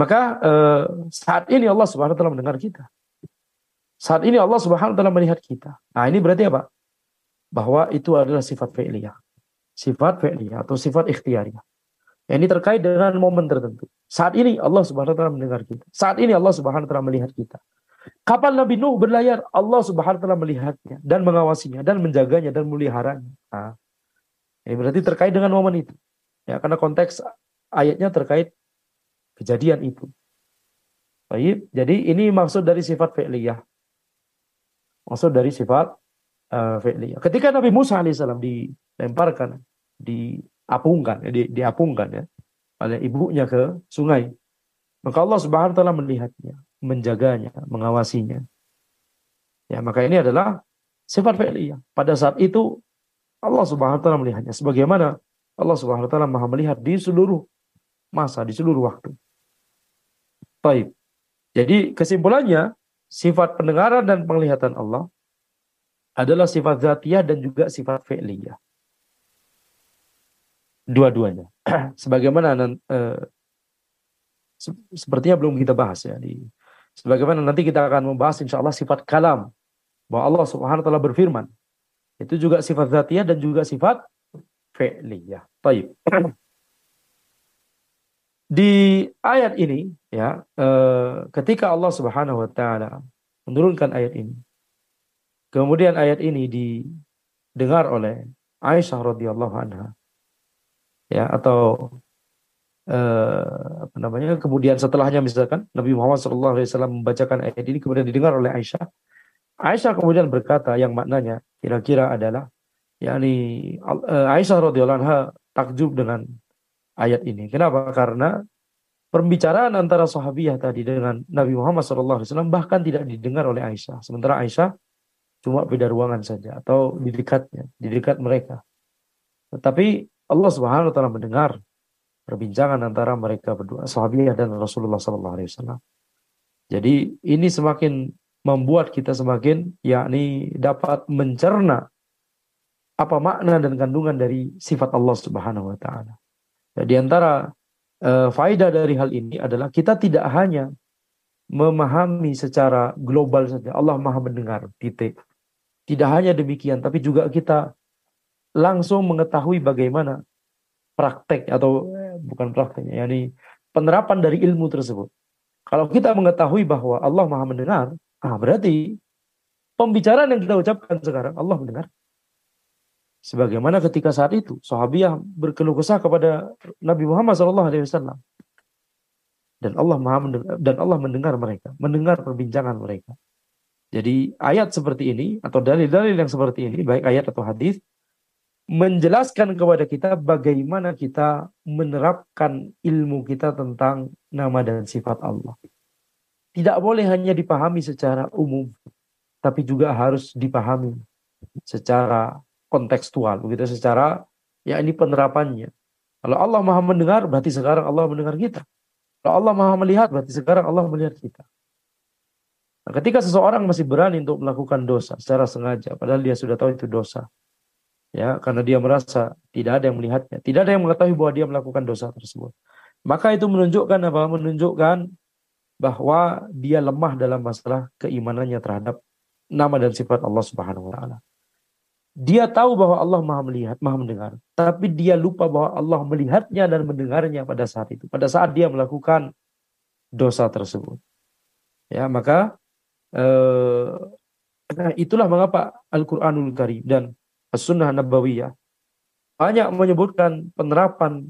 Speaker 4: Maka eh, saat ini Allah Subhanahu wa taala mendengar kita. Saat ini Allah Subhanahu wa taala melihat kita. Nah, ini berarti apa? Bahwa itu adalah sifat fi'liyah. Sifat fi'liyah atau sifat ikhtiariyah. Ini terkait dengan momen tertentu. Saat ini Allah Subhanahu wa taala mendengar kita. Saat ini Allah Subhanahu wa taala melihat kita. Kapan Nabi Nuh berlayar, Allah Subhanahu wa taala melihatnya dan mengawasinya dan menjaganya dan meliharanya. Nah, ini berarti terkait dengan momen itu. Ya, karena konteks ayatnya terkait kejadian itu. Baik, jadi ini maksud dari sifat fi'liyah. Maksud dari sifat fi'liyah. Ketika Nabi Musa alaihissalam dilemparkan, di apungkan, ya, di, diapungkan ya oleh ibunya ke sungai. Maka Allah Subhanahu wa taala melihatnya, menjaganya, mengawasinya. Ya, maka ini adalah sifat fi'liyah. Pada saat itu Allah Subhanahu wa taala melihatnya sebagaimana Allah Subhanahu wa taala Maha melihat di seluruh masa, di seluruh waktu. Baik. Jadi kesimpulannya sifat pendengaran dan penglihatan Allah adalah sifat zatiyah dan juga sifat fi'liyah dua-duanya. *clears throat* Sebagaimana uh, se sepertinya belum kita bahas ya di sebagaimana nanti kita akan membahas insya Allah sifat kalam bahwa Allah Subhanahu wa taala berfirman. Itu juga sifat zatiyah dan juga sifat fi'liyah. Baik. *clears throat* Di ayat ini ya uh, ketika Allah Subhanahu wa taala menurunkan ayat ini kemudian ayat ini didengar oleh Aisyah radhiyallahu anha. Ya atau eh, apa namanya kemudian setelahnya misalkan Nabi Muhammad SAW membacakan ayat ini kemudian didengar oleh Aisyah. Aisyah kemudian berkata yang maknanya kira-kira adalah yakni eh, Aisyah radhiyallahu anha takjub dengan ayat ini. Kenapa? Karena Pembicaraan antara sahabiah tadi dengan Nabi Muhammad SAW bahkan tidak didengar oleh Aisyah. Sementara Aisyah cuma beda ruangan saja atau di dekatnya, di dekat mereka. Tetapi Allah Subhanahu wa taala mendengar perbincangan antara mereka berdua, sahabat dan Rasulullah sallallahu alaihi wasallam. Jadi ini semakin membuat kita semakin yakni dapat mencerna apa makna dan kandungan dari sifat Allah Subhanahu wa taala. Di antara uh, faedah dari hal ini adalah kita tidak hanya memahami secara global saja Allah Maha mendengar titik. Tidak hanya demikian tapi juga kita langsung mengetahui bagaimana praktek atau bukan prakteknya, yakni penerapan dari ilmu tersebut. Kalau kita mengetahui bahwa Allah Maha mendengar, ah berarti pembicaraan yang kita ucapkan sekarang Allah mendengar. Sebagaimana ketika saat itu sahabiah berkeluh kesah kepada Nabi Muhammad SAW. Dan Allah Maha mendengar, dan Allah mendengar mereka, mendengar perbincangan mereka. Jadi ayat seperti ini atau dalil-dalil yang seperti ini baik ayat atau hadis menjelaskan kepada kita bagaimana kita menerapkan ilmu kita tentang nama dan sifat Allah. Tidak boleh hanya dipahami secara umum, tapi juga harus dipahami secara kontekstual, begitu secara ya ini penerapannya. Kalau Allah Maha mendengar, berarti sekarang Allah mendengar kita. Kalau Allah Maha melihat, berarti sekarang Allah melihat kita. Nah, ketika seseorang masih berani untuk melakukan dosa secara sengaja, padahal dia sudah tahu itu dosa, ya karena dia merasa tidak ada yang melihatnya, tidak ada yang mengetahui bahwa dia melakukan dosa tersebut. Maka itu menunjukkan apa? Menunjukkan bahwa dia lemah dalam masalah keimanannya terhadap nama dan sifat Allah Subhanahu wa taala. Dia tahu bahwa Allah Maha melihat, Maha mendengar, tapi dia lupa bahwa Allah melihatnya dan mendengarnya pada saat itu, pada saat dia melakukan dosa tersebut. Ya, maka eh, *clears throat* itulah mengapa Al-Qur'anul Karim dan As-Sunnah Nabawiyah banyak menyebutkan penerapan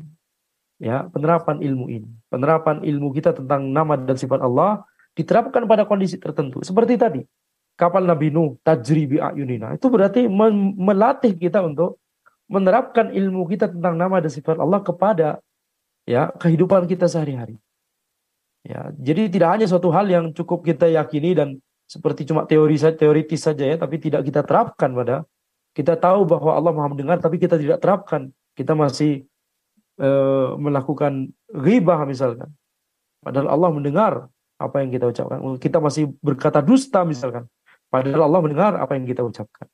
Speaker 4: ya, penerapan ilmu ini. Penerapan ilmu kita tentang nama dan sifat Allah diterapkan pada kondisi tertentu. Seperti tadi, kapal Nabi Nuh tajribi ayunina. Itu berarti melatih kita untuk menerapkan ilmu kita tentang nama dan sifat Allah kepada ya kehidupan kita sehari-hari. Ya, jadi tidak hanya suatu hal yang cukup kita yakini dan seperti cuma teori saja, teoritis saja ya, tapi tidak kita terapkan pada kita tahu bahwa Allah Maha mendengar tapi kita tidak terapkan. Kita masih uh, melakukan ghibah misalkan. Padahal Allah mendengar apa yang kita ucapkan. Kita masih berkata dusta misalkan. Padahal Allah mendengar apa yang kita ucapkan.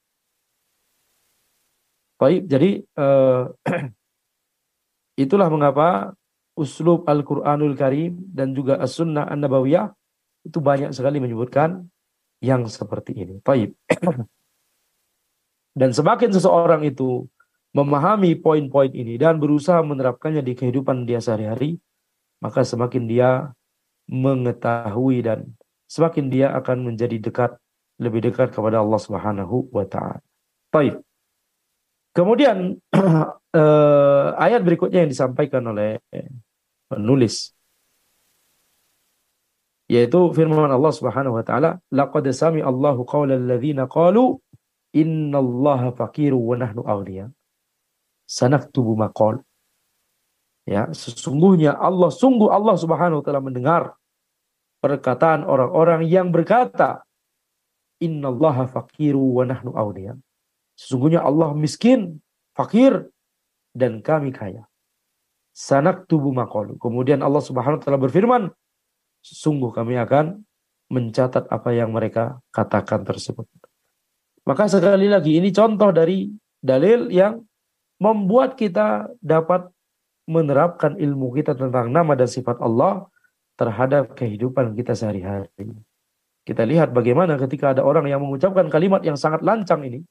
Speaker 4: Baik, jadi uh, *clears throat* itulah mengapa uslub Al-Quranul Karim dan juga As-Sunnah An-Nabawiyah itu banyak sekali menyebutkan yang seperti ini. Baik. *clears throat* Dan semakin seseorang itu memahami poin-poin ini dan berusaha menerapkannya di kehidupan dia sehari-hari, maka semakin dia mengetahui dan semakin dia akan menjadi dekat lebih dekat kepada Allah Subhanahu wa taala. Baik. Kemudian *clears throat* eh, ayat berikutnya yang disampaikan oleh penulis yaitu firman Allah Subhanahu wa taala laqad sami Allahu qaulal ladzina qalu innallaha faqiru wa nahnu awliya. Sanaktubu maqal. Ya, sesungguhnya Allah sungguh Allah Subhanahu wa taala mendengar perkataan orang-orang yang berkata innallaha faqiru wa nahnu awliya. Sesungguhnya Allah miskin, fakir dan kami kaya. Sanaktubu maqalu. Kemudian Allah Subhanahu wa taala berfirman, sungguh kami akan mencatat apa yang mereka katakan tersebut. Maka sekali lagi ini contoh dari dalil yang membuat kita dapat menerapkan ilmu kita tentang nama dan sifat Allah terhadap kehidupan kita sehari-hari. Kita lihat bagaimana ketika ada orang yang mengucapkan kalimat yang sangat lancang ini.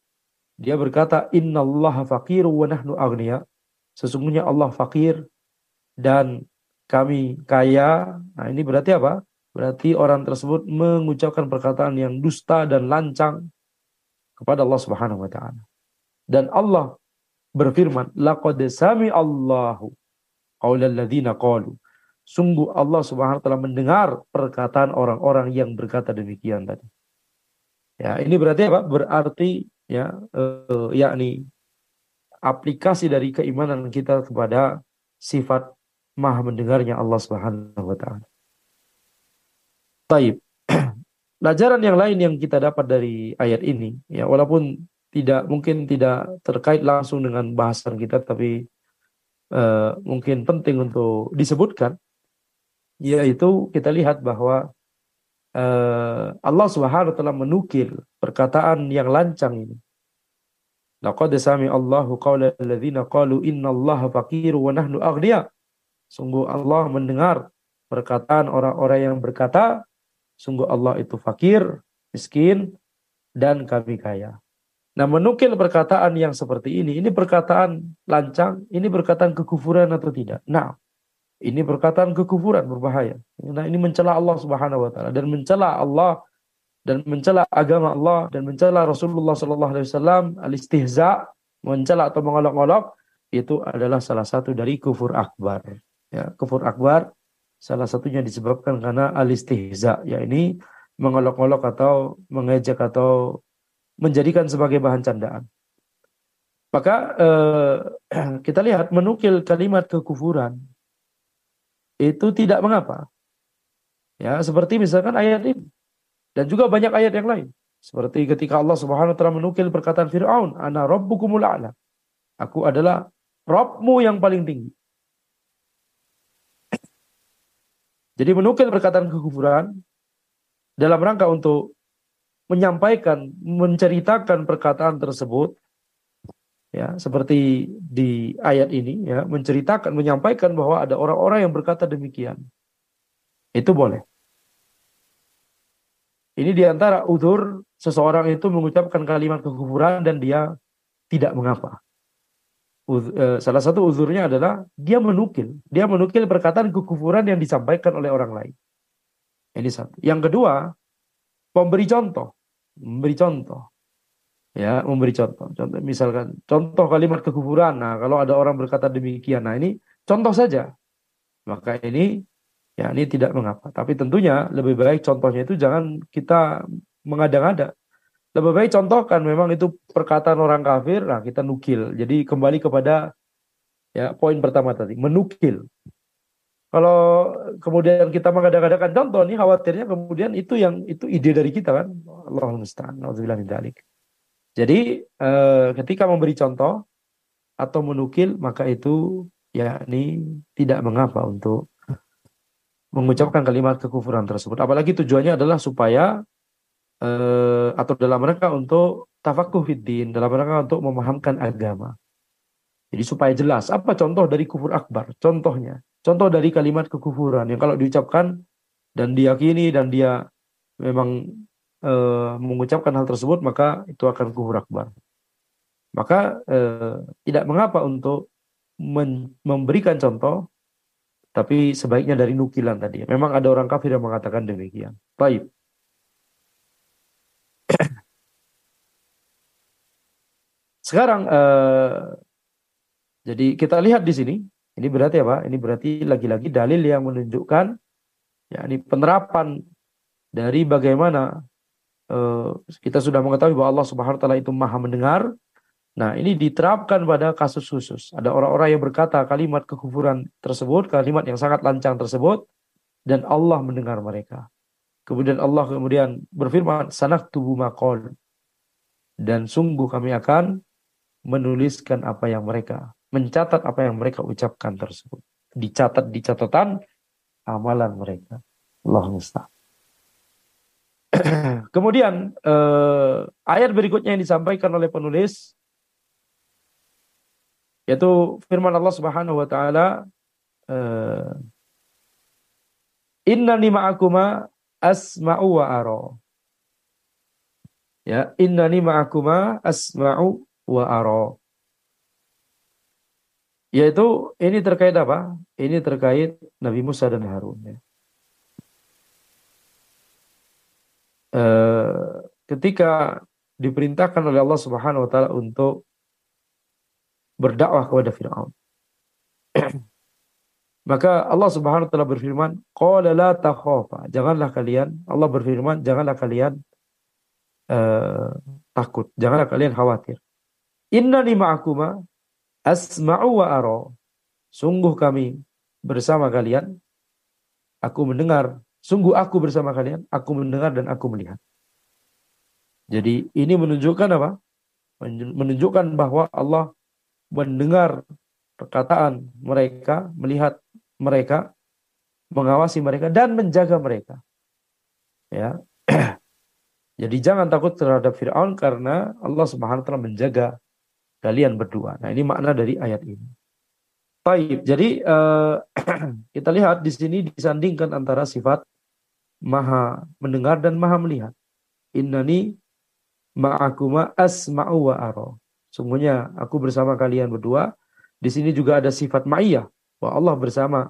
Speaker 4: Dia berkata, Inna Allah fakir wa nahnu agniya. Sesungguhnya Allah fakir dan kami kaya. Nah ini berarti apa? Berarti orang tersebut mengucapkan perkataan yang dusta dan lancang kepada Allah Subhanahu wa taala. Dan Allah berfirman, "Laqad sami Allahu qaulal ladzina qalu." Sungguh Allah Subhanahu wa taala mendengar perkataan orang-orang yang berkata demikian tadi. Ya, ini berarti apa? Berarti ya uh, yakni aplikasi dari keimanan kita kepada sifat Maha mendengarnya Allah Subhanahu wa taala. Baik. *clears throat* Pelajaran yang lain yang kita dapat dari ayat ini, ya walaupun tidak mungkin tidak terkait langsung dengan bahasan kita, tapi uh, mungkin penting untuk disebutkan, yaitu kita lihat bahwa uh, Allah Subhanahu taala menukil perkataan yang lancang ini. Laqad sami Allahu qaula alladziina qalu innallaha faqiru wa nahnu aghniya. Sungguh Allah mendengar perkataan orang-orang yang berkata Sungguh Allah itu fakir, miskin, dan kami kaya. Nah menukil perkataan yang seperti ini, ini perkataan lancang, ini perkataan kekufuran atau tidak? Nah, ini perkataan kekufuran berbahaya. Nah ini mencela Allah Subhanahu Wa Taala dan mencela Allah dan mencela agama Allah dan mencela Rasulullah Sallallahu Alaihi Wasallam al-istihza, mencela atau mengolok-olok itu adalah salah satu dari kufur akbar. Ya, kufur akbar Salah satunya disebabkan karena alistihza, ya ini mengolok-olok atau mengejek atau menjadikan sebagai bahan candaan. Maka eh, *clears throat* kita lihat menukil kalimat kekufuran itu tidak mengapa. Ya, seperti misalkan ayat ini dan juga banyak ayat yang lain. Seperti ketika Allah Subhanahu wa taala menukil perkataan Firaun, "Ana rabbukumul a'la." Aku adalah Rabbmu yang paling tinggi. Jadi menukil perkataan kekufuran dalam rangka untuk menyampaikan, menceritakan perkataan tersebut ya seperti di ayat ini ya menceritakan menyampaikan bahwa ada orang-orang yang berkata demikian itu boleh ini di antara udur seseorang itu mengucapkan kalimat kekufuran dan dia tidak mengapa Eh, salah satu uzurnya adalah dia menukil. Dia menukil perkataan kekufuran yang disampaikan oleh orang lain. Ini satu. Yang kedua, memberi contoh. Memberi contoh. Ya, memberi contoh. Contoh misalkan contoh kalimat kekufuran. Nah, kalau ada orang berkata demikian, nah ini contoh saja. Maka ini ya ini tidak mengapa. Tapi tentunya lebih baik contohnya itu jangan kita mengada-ngada. Lebih baik contohkan memang itu perkataan orang kafir, nah kita nukil. Jadi kembali kepada ya poin pertama tadi, menukil. Kalau kemudian kita mengadakan contoh nih khawatirnya kemudian itu yang itu ide dari kita kan. Allah musta'an. Jadi eh, ketika memberi contoh atau menukil maka itu ya ini tidak mengapa untuk mengucapkan kalimat kekufuran tersebut. Apalagi tujuannya adalah supaya uh, atau dalam rangka untuk tafakuh fiddin, dalam rangka untuk memahamkan agama. Jadi supaya jelas apa contoh dari kufur akbar, contohnya. Contoh dari kalimat kekufuran yang kalau diucapkan dan diyakini dan dia memang uh, mengucapkan hal tersebut maka itu akan kufur akbar. Maka uh, tidak mengapa untuk memberikan contoh tapi sebaiknya dari nukilan tadi. Memang ada orang kafir yang mengatakan demikian. Baik. *coughs* Sekarang uh, jadi kita lihat di sini, ini berarti apa? Ini berarti lagi-lagi dalil yang menunjukkan ya ini penerapan dari bagaimana kita sudah mengetahui bahwa Allah Subhanahu wa taala itu Maha mendengar. Nah, ini diterapkan pada kasus khusus. Ada orang-orang yang berkata kalimat kekufuran tersebut, kalimat yang sangat lancang tersebut dan Allah mendengar mereka. Kemudian Allah kemudian berfirman, sanak tubuh makol. Dan sungguh kami akan menuliskan apa yang mereka, mencatat apa yang mereka ucapkan tersebut. Dicatat di catatan amalan mereka. Allah musta'an. Kemudian eh, ayat berikutnya yang disampaikan oleh penulis yaitu firman Allah Subhanahu wa taala eh, Innani ma'akuma asma'u wa aro. Ya, innani ma'akuma asma'u wa aro. Yaitu ini terkait apa? Ini terkait Nabi Musa dan Harun. Ya. E, ketika diperintahkan oleh Allah Subhanahu Wa Taala untuk berdakwah kepada Fir'aun. *clears throat* Maka Allah Subhanahu wa taala berfirman, "Qala la takhafa." Janganlah kalian, Allah berfirman, janganlah kalian uh, takut, janganlah kalian khawatir. Innani ma'akuma asma'u wa ara. Sungguh kami bersama kalian, aku mendengar, sungguh aku bersama kalian, aku mendengar dan aku melihat. Jadi ini menunjukkan apa? Menunjukkan bahwa Allah mendengar perkataan mereka, melihat mereka, mengawasi mereka dan menjaga mereka. Ya. *clears throat* Jadi jangan takut terhadap Firaun karena Allah Subhanahu wa taala menjaga kalian berdua. Nah, ini makna dari ayat ini. Baik, jadi uh, *clears throat* kita lihat di sini disandingkan antara sifat maha mendengar dan maha melihat. Innani ma'akuma asma'u wa aro. Aku bersama kalian berdua. Di sini juga ada sifat ma'iyah bahwa Allah bersama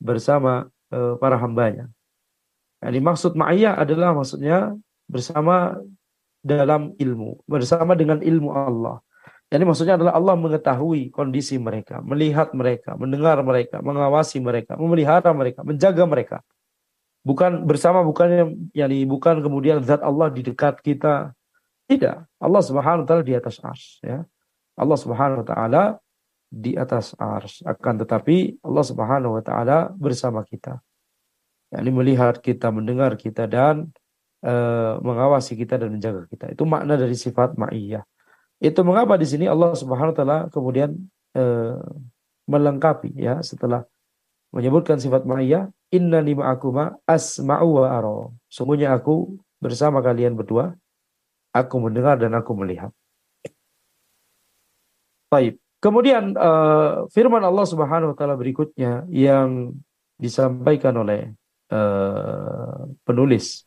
Speaker 4: bersama e, para hambanya. Yang dimaksud ma'iyah adalah maksudnya bersama dalam ilmu, bersama dengan ilmu Allah. Ini maksudnya adalah Allah mengetahui kondisi mereka, melihat mereka, mendengar mereka, mengawasi mereka, memelihara mereka, menjaga mereka. Bukan bersama bukan yang bukan kemudian zat Allah di dekat kita. Tidak. Allah Subhanahu wa taala di atas ars ya. Allah Subhanahu wa taala di atas ars. Akan tetapi Allah Subhanahu wa taala bersama kita. Yani melihat kita, mendengar kita dan uh, mengawasi kita dan menjaga kita. Itu makna dari sifat ma'iyah. Itu mengapa di sini Allah Subhanahu wa taala kemudian eh, melengkapi ya setelah menyebutkan sifat ma'iyah innani ma'akuma asma'u wa ara. Sungguhnya aku bersama kalian berdua aku mendengar dan aku melihat. Baik. Kemudian uh, firman Allah Subhanahu wa taala berikutnya yang disampaikan oleh uh, penulis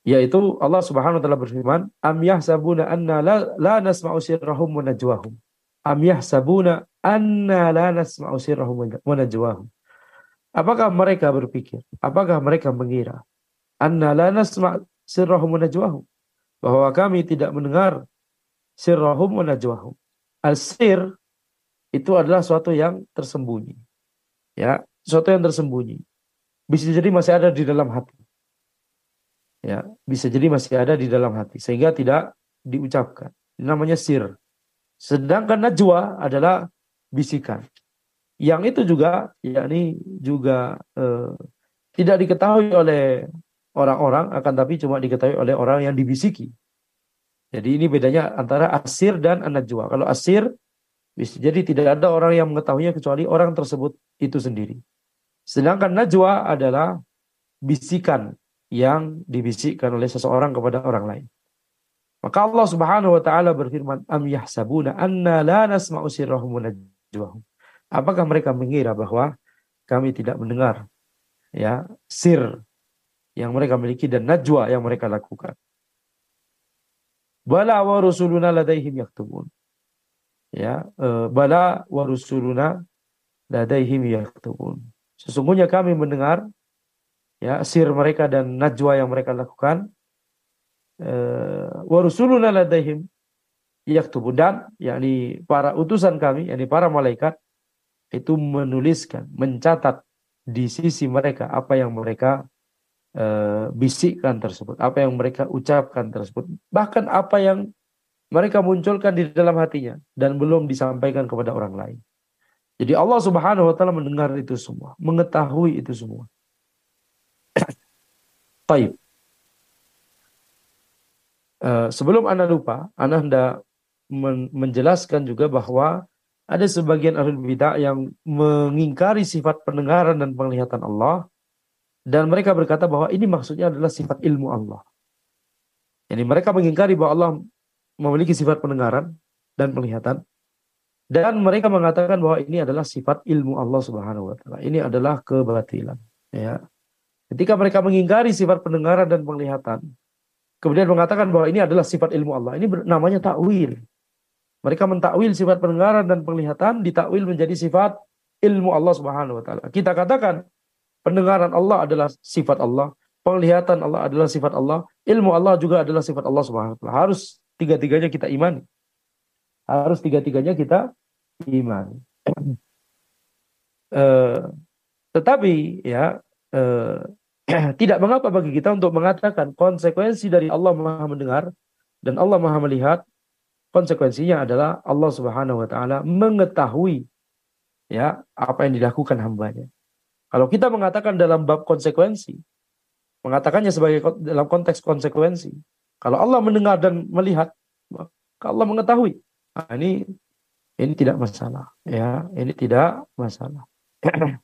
Speaker 4: yaitu Allah Subhanahu wa taala berfirman am yahsabuna anna la, la nasma'u sirrahum wa najwahum am yahsabuna anna la nasma'u sirrahum wa najwahum. Apakah mereka berpikir? Apakah mereka mengira? Anna la nasma' sirrahum wa najwahum. Bahwa kami tidak mendengar sirrahum wa najwahum. Al-sir itu adalah suatu yang tersembunyi. Ya suatu yang tersembunyi. Bisa jadi masih ada di dalam hati. Ya bisa jadi masih ada di dalam hati sehingga tidak diucapkan. Ini namanya sir. Sedangkan najwa adalah bisikan. Yang itu juga yakni juga eh, tidak diketahui oleh orang-orang akan tapi cuma diketahui oleh orang yang dibisiki. Jadi ini bedanya antara asir dan najwa. Kalau asir jadi tidak ada orang yang mengetahuinya kecuali orang tersebut itu sendiri. Sedangkan najwa adalah bisikan yang dibisikkan oleh seseorang kepada orang lain. Maka Allah Subhanahu wa taala berfirman, "Am yahsabuna anna la nasma'u sirrahum wa najwahum." Apakah mereka mengira bahwa kami tidak mendengar ya sir yang mereka miliki dan najwa yang mereka lakukan? Bala wa rusuluna ladaihim yaktubun. Ya, e, bala wa rusuluna ladaihim yaktubun. Sesungguhnya kami mendengar ya sir mereka dan najwa yang mereka lakukan eh, wa rusuluna ladaihim yaktubu. Dan yakni para utusan kami yakni para malaikat itu menuliskan mencatat di sisi mereka apa yang mereka uh, bisikkan tersebut apa yang mereka ucapkan tersebut bahkan apa yang mereka munculkan di dalam hatinya dan belum disampaikan kepada orang lain. Jadi Allah Subhanahu wa taala mendengar itu semua mengetahui itu semua. Taib. Uh, sebelum Anda lupa, Anda hendak men menjelaskan juga bahwa ada sebagian ahli bidah yang mengingkari sifat pendengaran dan penglihatan Allah dan mereka berkata bahwa ini maksudnya adalah sifat ilmu Allah. Jadi mereka mengingkari bahwa Allah memiliki sifat pendengaran dan penglihatan dan mereka mengatakan bahwa ini adalah sifat ilmu Allah Subhanahu wa taala. Ini adalah kebatilan, ya. Ketika mereka mengingkari sifat pendengaran dan penglihatan, kemudian mengatakan bahwa ini adalah sifat ilmu Allah, ini namanya takwil. Mereka mentakwil sifat pendengaran dan penglihatan ditakwil menjadi sifat ilmu Allah Subhanahu wa taala. Kita katakan pendengaran Allah adalah sifat Allah, penglihatan Allah adalah sifat Allah, ilmu Allah juga adalah sifat Allah Subhanahu wa taala. Harus tiga-tiganya kita imani. Harus tiga-tiganya kita imani. uh, tetapi ya uh, *clears throat* tidak mengapa bagi kita untuk mengatakan konsekuensi dari Allah Maha mendengar dan Allah Maha melihat konsekuensinya adalah Allah Subhanahu wa taala mengetahui ya apa yang dilakukan hambanya. Kalau kita mengatakan dalam bab konsekuensi, mengatakannya sebagai dalam konteks konsekuensi, kalau Allah mendengar dan melihat, Allah mengetahui, nah ini ini tidak masalah, ya ini tidak masalah. *clears throat*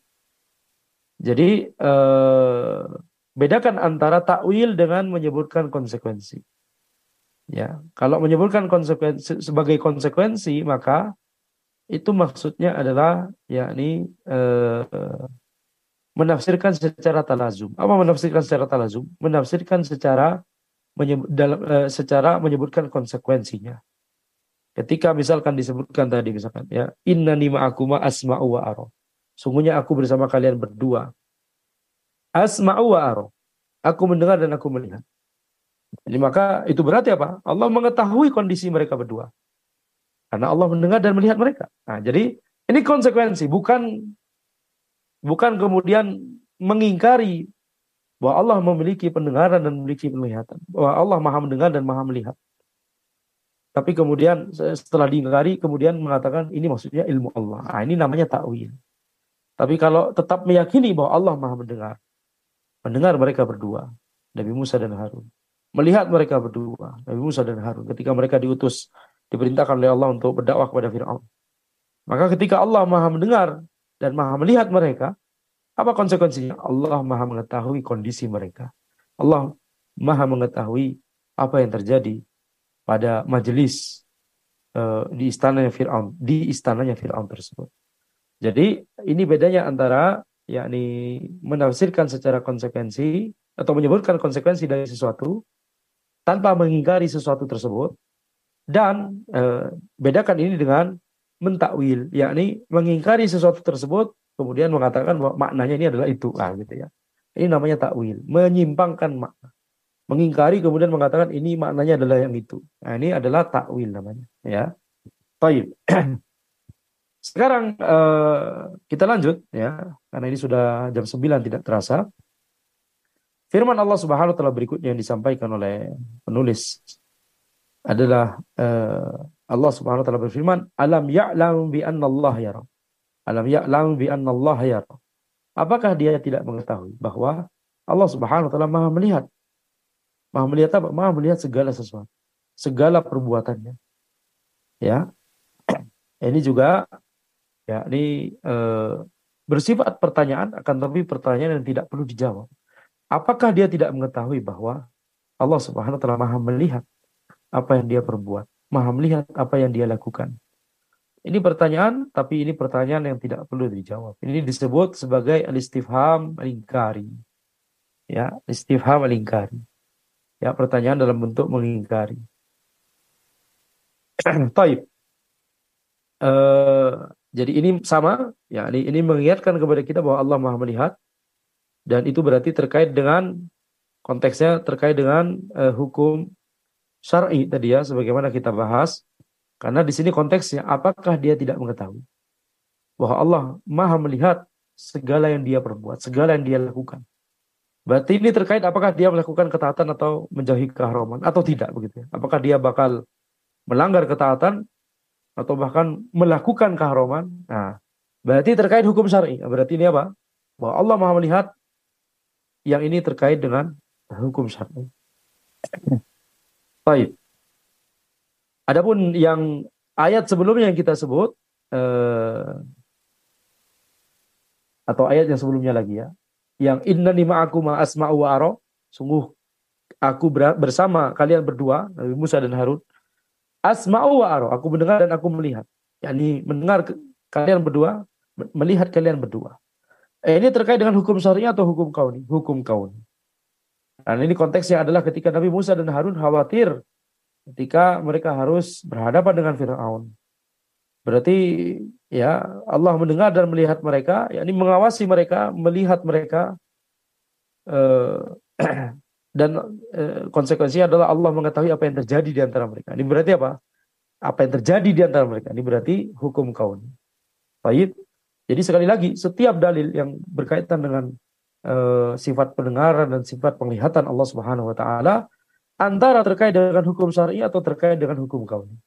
Speaker 4: Jadi eh, bedakan antara takwil dengan menyebutkan konsekuensi. Ya, kalau menyebutkan konsekuensi sebagai konsekuensi maka itu maksudnya adalah yakni eh, menafsirkan secara talazum. Apa menafsirkan secara talazum? Menafsirkan secara menyebut, dalam, eh, secara menyebutkan konsekuensinya. Ketika misalkan disebutkan tadi misalkan ya inna nima akuma asma'u wa aro. Sungguhnya aku bersama kalian berdua. Asma'u wa aro. Aku mendengar dan aku melihat. Jadi maka itu berarti apa? Allah mengetahui kondisi mereka berdua. Karena Allah mendengar dan melihat mereka. Nah, jadi ini konsekuensi, bukan bukan kemudian mengingkari bahwa Allah memiliki pendengaran dan memiliki penglihatan. Bahwa Allah maha mendengar dan maha melihat. Tapi kemudian setelah diingkari, kemudian mengatakan ini maksudnya ilmu Allah. Nah, ini namanya takwil. Tapi kalau tetap meyakini bahwa Allah maha mendengar, mendengar mereka berdua, Nabi Musa dan Harun. Melihat mereka berdua, Nabi Musa dan Harun, ketika mereka diutus, diperintahkan oleh Allah untuk berdakwah kepada Fir'aun. Maka ketika Allah maha mendengar dan maha melihat mereka, apa konsekuensinya? Allah maha mengetahui kondisi mereka. Allah maha mengetahui apa yang terjadi pada majelis uh, di istananya Fir'aun, di istananya Fir'aun tersebut. Jadi ini bedanya antara yakni menafsirkan secara konsekuensi atau menyebutkan konsekuensi dari sesuatu tanpa mengingkari sesuatu tersebut. Dan uh, bedakan ini dengan mentakwil yakni mengingkari sesuatu tersebut kemudian mengatakan bahwa maknanya ini adalah itu. Ah gitu ya. Ini namanya takwil menyimpangkan makna. Mengingkari kemudian mengatakan ini maknanya adalah yang itu. Nah ini adalah takwil namanya ya. Taib. *clears throat* Sekarang uh, kita lanjut ya. Karena ini sudah jam 9 tidak terasa. Firman Allah Subhanahu wa taala berikutnya yang disampaikan oleh penulis adalah uh, Allah Subhanahu wa taala berfirman, "Alam ya'lam bi anna Allah yara." Alam ya'lam bi anna Allah yara. Apakah dia tidak mengetahui bahwa Allah Subhanahu wa taala Maha melihat? Maha melihat apa? Maha melihat segala sesuatu, segala perbuatannya. Ya. *clears throat* Ini juga ya ini e, bersifat pertanyaan akan tapi pertanyaan yang tidak perlu dijawab. Apakah dia tidak mengetahui bahwa Allah Subhanahu wa taala Maha melihat apa yang dia perbuat, Maha melihat apa yang dia lakukan. Ini pertanyaan, tapi ini pertanyaan yang tidak perlu dijawab. Ini disebut sebagai al-istifham al-ingkari. Ya, istifham al-ingkari. Ya, pertanyaan dalam bentuk mengingkari. *clears throat* Taib. Uh, jadi ini sama, ya ini, ini mengingatkan kepada kita bahwa Allah Maha melihat dan itu berarti terkait dengan konteksnya terkait dengan uh, hukum syar'i tadi ya sebagaimana kita bahas karena di sini konteksnya, apakah dia tidak mengetahui bahwa Allah maha melihat segala yang dia perbuat, segala yang dia lakukan. Berarti ini terkait apakah dia melakukan ketaatan atau menjauhi keharaman atau tidak begitu ya. Apakah dia bakal melanggar ketaatan atau bahkan melakukan keharaman. Nah, berarti terkait hukum syar'i. Berarti ini apa? Bahwa Allah Maha melihat yang ini terkait dengan hukum syar'i. Baik. Adapun yang ayat sebelumnya yang kita sebut eh, atau ayat yang sebelumnya lagi ya, yang inna ma'akum ma asma'u wa aro, sungguh aku bersama kalian berdua, Nabi Musa dan Harun, asma'u wa aro, aku mendengar dan aku melihat. yakni mendengar kalian berdua, melihat kalian berdua. Eh, ini terkait dengan hukum syariah atau hukum kauni? Hukum kauni. Dan ini konteksnya adalah ketika Nabi Musa dan Harun khawatir ketika mereka harus berhadapan dengan Firaun. Berarti ya Allah mendengar dan melihat mereka, yakni mengawasi mereka, melihat mereka eh, *clears throat* dan eh, konsekuensinya adalah Allah mengetahui apa yang terjadi di antara mereka. Ini berarti apa? Apa yang terjadi di antara mereka? Ini berarti hukum kaun. Baik. Jadi sekali lagi setiap dalil yang berkaitan dengan uh, sifat pendengaran dan sifat penglihatan Allah Subhanahu wa taala antara terkait dengan hukum syar'i atau terkait dengan hukum kauni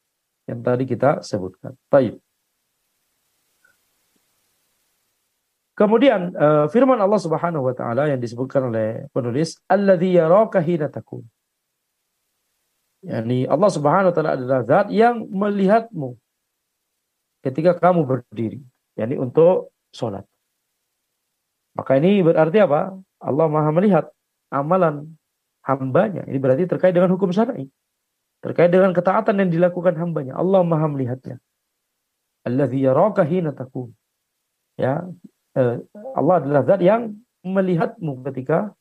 Speaker 4: yang tadi kita sebutkan. Baik. Kemudian uh, firman Allah Subhanahu wa taala yang disebutkan oleh penulis, "Alladzi yaraka hina takun." Yani Allah Subhanahu wa taala adalah zat yang melihatmu ketika kamu berdiri, yakni untuk sholat. Maka ini berarti apa? Allah Maha melihat amalan hambanya. Ini berarti terkait dengan hukum syar'i. Terkait dengan ketaatan yang dilakukan hambanya. Allah maha melihatnya. Alladhi yaraka hina takun. Ya, eh, Allah adalah zat yang melihatmu ketika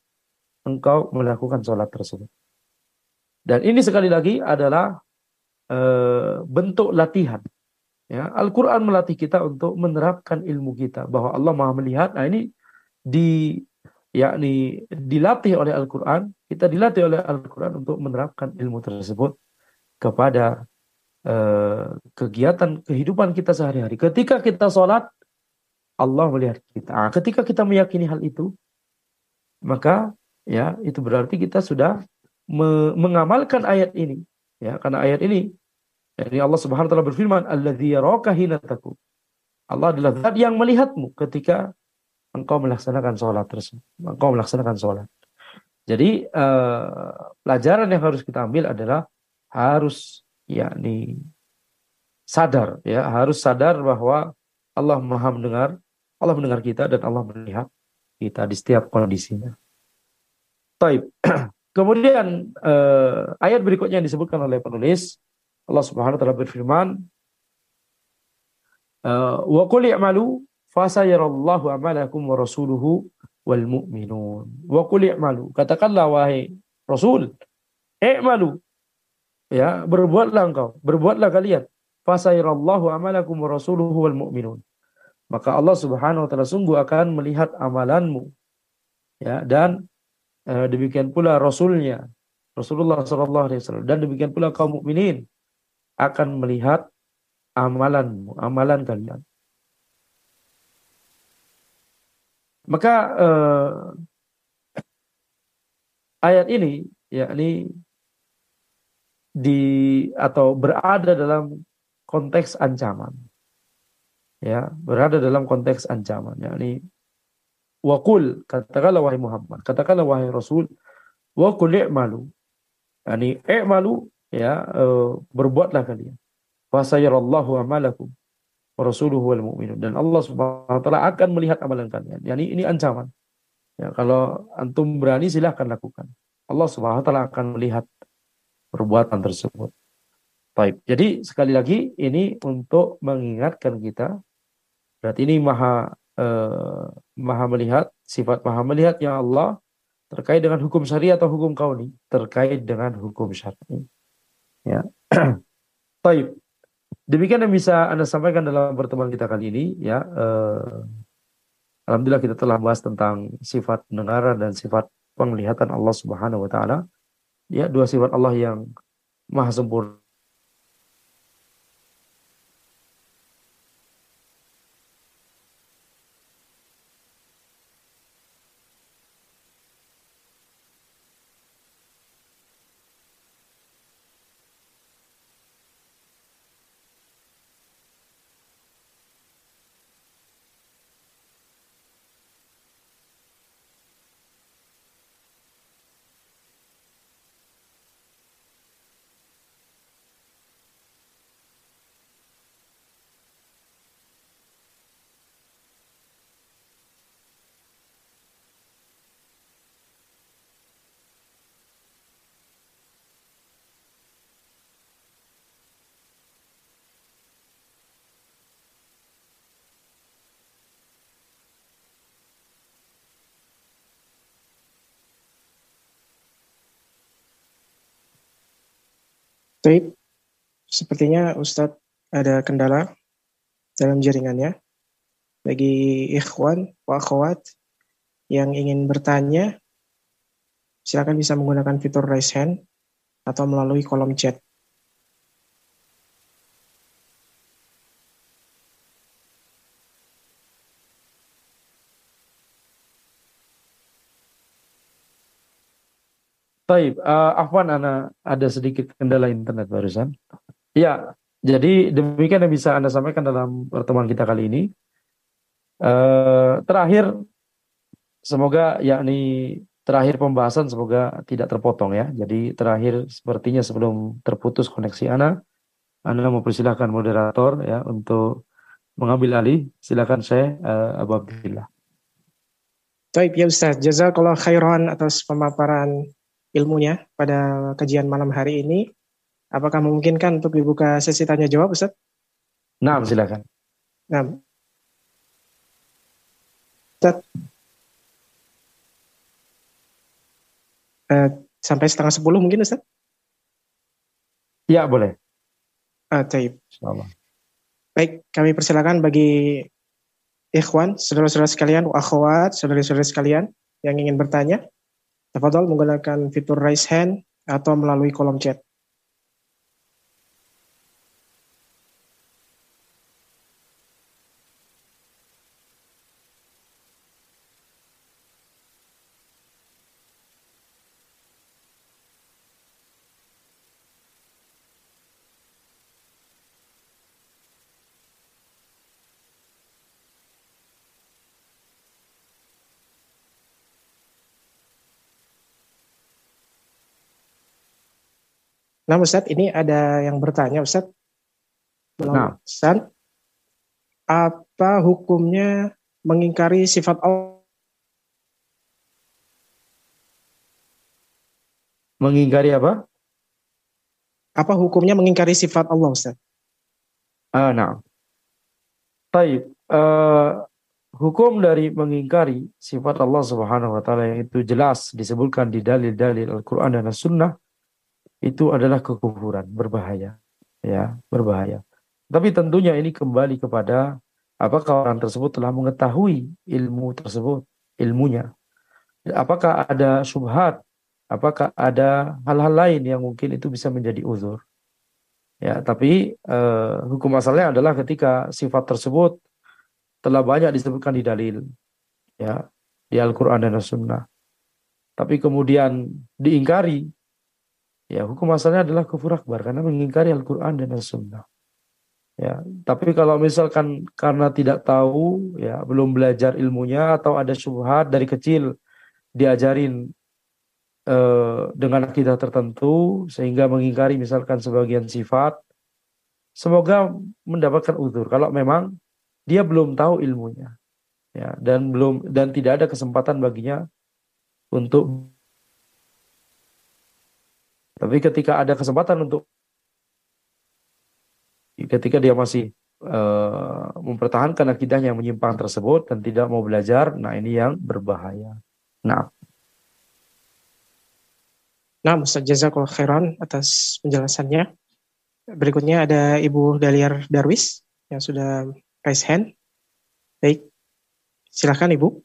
Speaker 4: engkau melakukan sholat tersebut. Dan ini sekali lagi adalah uh, bentuk latihan. Ya, Al-Quran melatih kita untuk menerapkan ilmu kita bahwa Allah Maha melihat. Nah ini di yakni dilatih oleh Al-Quran, kita dilatih oleh Al-Quran untuk menerapkan ilmu tersebut kepada uh, kegiatan kehidupan kita sehari-hari. Ketika kita sholat, Allah melihat kita. Nah, ketika kita meyakini hal itu, maka ya itu berarti kita sudah me mengamalkan ayat ini. Ya, karena ayat ini ini Allah Subhanahu wa taala berfirman, "Alladzi yaraka hina Allah adalah zat yang melihatmu ketika engkau melaksanakan sholat tersebut. Engkau melaksanakan sholat. Jadi uh, pelajaran yang harus kita ambil adalah harus yakni sadar ya, harus sadar bahwa Allah Maha mendengar, Allah mendengar kita dan Allah melihat kita di setiap kondisinya. Taib. *clears throat* Kemudian uh, ayat berikutnya yang disebutkan oleh penulis Allah Subhanahu wa taala berfirman Eh, wa qul i'malu fasayarallahu amalakum wa rasuluhu wal mu'minun. Wa qul i'malu. Katakanlah wahai Rasul, i'malu. Ya, berbuatlah engkau, berbuatlah kalian. Fasayarallahu amalakum wa rasuluhu wal mu'minun. Maka Allah Subhanahu wa taala sungguh akan melihat amalanmu. Ya, dan uh, demikian pula rasulnya Rasulullah sallallahu alaihi wasallam dan demikian pula kaum mukminin akan melihat amalanmu, amalan kalian. Maka eh, ayat ini yakni di atau berada dalam konteks ancaman. Ya, berada dalam konteks ancaman yakni wakul katakanlah wahai Muhammad, katakanlah wahai Rasul, wakul i'malu. Yani i'malu ya uh, berbuatlah kalian fasayarallahu amalakum rasuluhu wal mu'minun dan Allah Subhanahu wa taala akan melihat amalan kalian. Yani ini ancaman. Ya, kalau antum berani silahkan lakukan. Allah Subhanahu wa taala akan melihat perbuatan tersebut. Baik. Jadi sekali lagi ini untuk mengingatkan kita berarti ini maha eh, maha melihat sifat maha melihat yang Allah terkait dengan hukum syariat atau hukum kauni terkait dengan hukum syar'i. Ya. *clears throat* Baik. Demikian yang bisa Anda sampaikan dalam pertemuan kita kali ini ya. Eh, Alhamdulillah kita telah bahas tentang sifat pendengaran dan sifat penglihatan Allah Subhanahu wa taala. Ya, dua sifat Allah yang maha sempurna
Speaker 3: Baik, sepertinya Ustadz ada kendala dalam jaringannya. Bagi ikhwan, wa akhwat yang ingin bertanya, silakan bisa menggunakan fitur raise hand atau melalui kolom chat.
Speaker 4: Baik, uh, Afwan Ana ada sedikit kendala internet barusan. Ya, jadi demikian yang bisa Anda sampaikan dalam pertemuan kita kali ini. Uh, terakhir, semoga yakni terakhir pembahasan semoga tidak terpotong ya. Jadi terakhir sepertinya sebelum terputus koneksi Ana, Anda mempersilahkan moderator ya untuk mengambil alih. Silakan saya uh, Abu Abdillah.
Speaker 3: Baik ya Ustaz, jazakallah khairan atas pemaparan ilmunya pada kajian malam hari ini. Apakah memungkinkan untuk dibuka sesi tanya jawab, Ustaz?
Speaker 4: Nah, silakan.
Speaker 3: Nah, Ustaz, uh, sampai setengah sepuluh mungkin, Ustaz?
Speaker 4: Ya, boleh.
Speaker 3: Ah, taib. Baik, kami persilakan bagi ikhwan, saudara-saudara sekalian, akhwat, saudara-saudara sekalian, yang ingin bertanya, tafadhol menggunakan fitur raise hand atau melalui kolom chat. Nah Ustaz, ini ada yang bertanya Ustaz. Nah. Ustaz, apa hukumnya mengingkari sifat Allah?
Speaker 4: Mengingkari apa?
Speaker 3: Apa hukumnya mengingkari sifat Allah Ustaz?
Speaker 4: Ah, nah. Baik, uh, hukum dari mengingkari sifat Allah Subhanahu wa taala yang itu jelas disebutkan di dalil-dalil Al-Qur'an dan As-Sunnah itu adalah kekufuran, berbahaya. Ya, berbahaya. Tapi tentunya ini kembali kepada apakah orang tersebut telah mengetahui ilmu tersebut, ilmunya. Apakah ada subhat, apakah ada hal-hal lain yang mungkin itu bisa menjadi uzur. Ya, tapi eh, hukum asalnya adalah ketika sifat tersebut telah banyak disebutkan di dalil, ya, di Al-Quran dan As-Sunnah. Tapi kemudian diingkari Ya, hukum asalnya adalah kufur akbar karena mengingkari Al-Qur'an dan As-Sunnah. Ya, tapi kalau misalkan karena tidak tahu, ya belum belajar ilmunya atau ada syubhat dari kecil diajarin eh, dengan akidah tertentu sehingga mengingkari misalkan sebagian sifat, semoga mendapatkan uzur kalau memang dia belum tahu ilmunya. Ya, dan belum dan tidak ada kesempatan baginya untuk tapi ketika ada kesempatan untuk ketika dia masih uh, mempertahankan akidahnya yang menyimpang tersebut dan tidak mau belajar, nah ini yang berbahaya. Nah.
Speaker 3: Nah, Ustaz Jazakallah khairan atas penjelasannya. Berikutnya ada Ibu Daliar Darwis yang sudah raise hand. Baik, silahkan Ibu.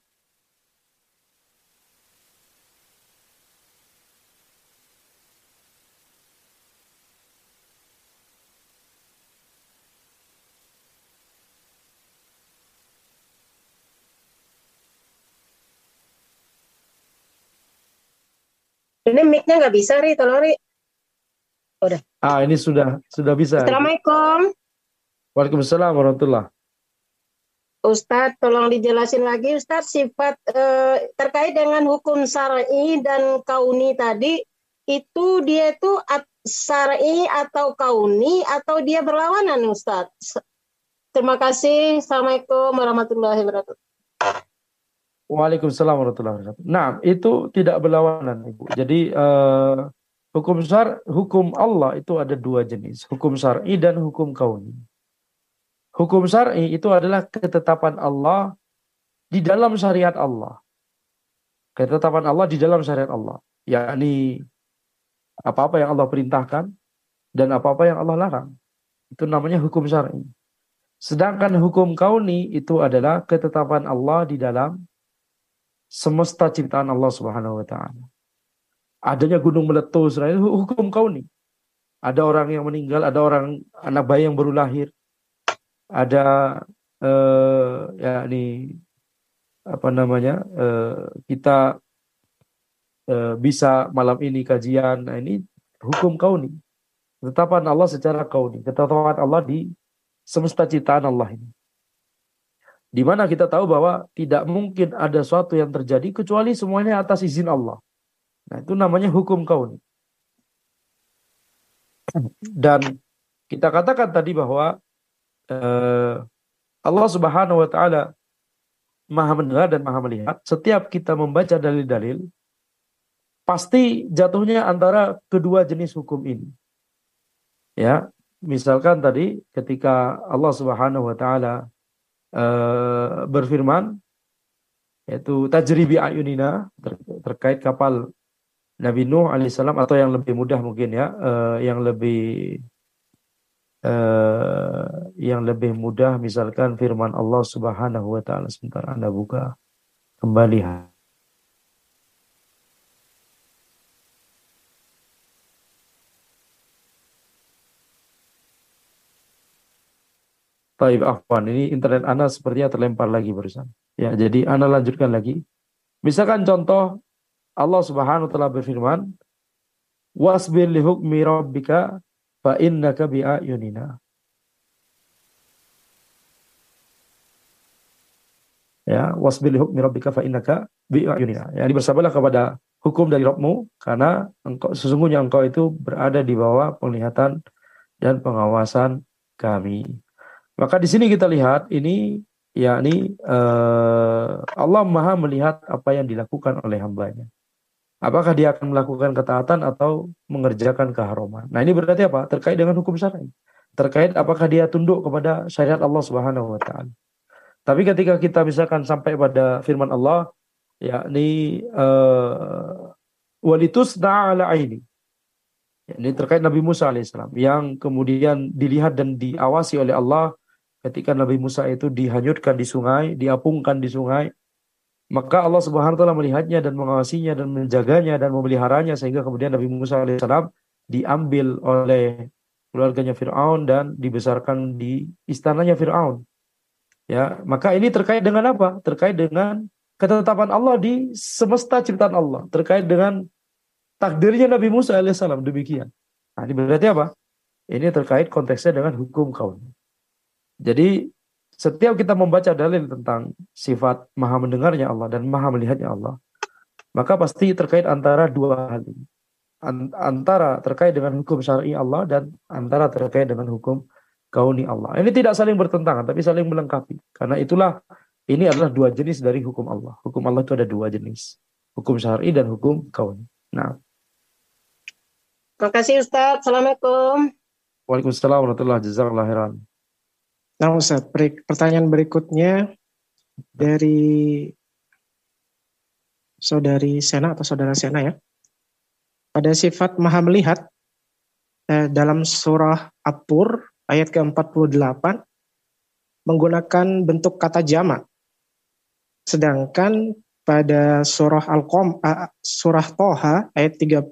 Speaker 5: Ini mic-nya nggak bisa, Ri. Tolong, Ri.
Speaker 4: Udah. Ah, ini sudah sudah bisa.
Speaker 5: Assalamualaikum.
Speaker 4: Waalaikumsalam warahmatullah.
Speaker 5: Ustadz, tolong dijelasin lagi, Ustadz, sifat eh, terkait dengan hukum syar'i dan kauni tadi, itu dia itu syar'i atau kauni atau dia berlawanan, Ustadz? Terima kasih. Assalamualaikum warahmatullahi wabarakatuh.
Speaker 4: Waalaikumsalam warahmatullahi wabarakatuh. Nah, itu tidak berlawanan, Ibu. Jadi uh, hukum syar, hukum Allah itu ada dua jenis, hukum syar'i dan hukum kauni. Hukum syar'i itu adalah ketetapan Allah di dalam syariat Allah. Ketetapan Allah di dalam syariat Allah, yakni apa-apa yang Allah perintahkan dan apa-apa yang Allah larang. Itu namanya hukum syar'i. Sedangkan hukum kauni itu adalah ketetapan Allah di dalam semesta ciptaan Allah Subhanahu wa taala. Adanya gunung meletus, itu hukum kau nih. Ada orang yang meninggal, ada orang anak bayi yang baru lahir. Ada eh, ya ini apa namanya? Eh, kita eh, bisa malam ini kajian. Nah, ini hukum kau nih. Ketetapan Allah secara kau nih. Ketetapan Allah di semesta ciptaan Allah ini. Di mana kita tahu bahwa tidak mungkin ada sesuatu yang terjadi kecuali semuanya atas izin Allah. Nah, itu namanya hukum kauni. Dan kita katakan tadi bahwa uh, Allah Subhanahu wa taala Maha mendengar dan Maha melihat. Setiap kita membaca dalil-dalil pasti jatuhnya antara kedua jenis hukum ini. Ya, misalkan tadi ketika Allah Subhanahu wa taala uh, berfirman yaitu tajribi ayunina ter terkait kapal Nabi Nuh alaihissalam atau yang lebih mudah mungkin ya uh, yang lebih uh, yang lebih mudah misalkan firman Allah Subhanahu wa taala. Sebentar Anda buka kembali Taib Afwan, ini internet Anda sepertinya terlempar lagi barusan. Ya, jadi Anda lanjutkan lagi. Misalkan contoh Allah Subhanahu taala berfirman, "Wasbir li hukmi rabbika fa innaka bi ayunina." Ya, wasbir li hukmi rabbika fa innaka bi ayunina. Ya, bersabarlah kepada hukum dari Rabbmu karena engkau sesungguhnya engkau itu berada di bawah penglihatan dan pengawasan kami. Maka di sini kita lihat ini yakni uh, Allah Maha melihat apa yang dilakukan oleh hambanya. Apakah dia akan melakukan ketaatan atau mengerjakan keharuman? Nah, ini berarti apa? Terkait dengan hukum syar'i. Terkait apakah dia tunduk kepada syariat Allah Subhanahu wa taala. Tapi ketika kita misalkan sampai pada firman Allah yakni uh, walitusna ala aini. Ini terkait Nabi Musa alaihissalam yang kemudian dilihat dan diawasi oleh Allah ketika Nabi Musa itu dihanyutkan di sungai, diapungkan di sungai, maka Allah Subhanahu wa taala melihatnya dan mengawasinya dan menjaganya dan memeliharanya sehingga kemudian Nabi Musa alaihissalam diambil oleh keluarganya Firaun dan dibesarkan di istananya Firaun. Ya, maka ini terkait dengan apa? Terkait dengan ketetapan Allah di semesta ciptaan Allah, terkait dengan takdirnya Nabi Musa alaihissalam demikian. Nah, ini berarti apa? Ini terkait konteksnya dengan hukum kaum. Jadi setiap kita membaca dalil tentang sifat maha mendengarnya Allah dan maha melihatnya Allah, maka pasti terkait antara dua hal ini. Antara terkait dengan hukum syar'i Allah dan antara terkait dengan hukum kauni Allah. Ini tidak saling bertentangan, tapi saling melengkapi. Karena itulah ini adalah dua jenis dari hukum Allah. Hukum Allah itu ada dua jenis. Hukum syar'i dan hukum kauni. Nah.
Speaker 5: Terima kasih Ustaz. Assalamualaikum.
Speaker 4: Waalaikumsalam warahmatullahi wabarakatuh.
Speaker 3: Nah Ustaz, pertanyaan berikutnya dari saudari Sena atau saudara Sena ya. Pada sifat maha melihat eh, dalam surah Apur ayat ke-48 menggunakan bentuk kata jama. Sedangkan pada surah Al-Qom uh, surah Toha ayat 39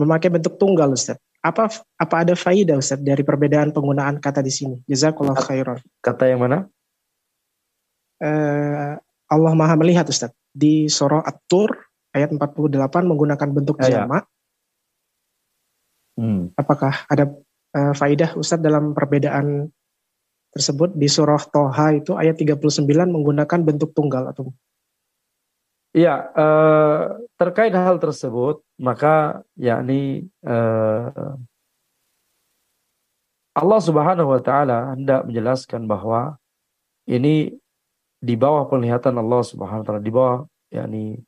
Speaker 3: memakai bentuk tunggal Ustaz apa apa ada faidah Ustaz dari perbedaan penggunaan kata di sini? Jazakallah khairan.
Speaker 4: Kata yang mana?
Speaker 3: Uh, Allah Maha melihat Ustaz di surah At-Tur ayat 48 menggunakan bentuk ya, jamak. Hmm. Apakah ada uh, faidah Ustaz dalam perbedaan tersebut di surah Toha itu ayat 39 menggunakan bentuk tunggal atau
Speaker 4: Iya, eh, terkait hal tersebut, maka yakni eh, Allah Subhanahu wa taala hendak menjelaskan bahwa ini di bawah penglihatan Allah Subhanahu wa taala, di bawah yakni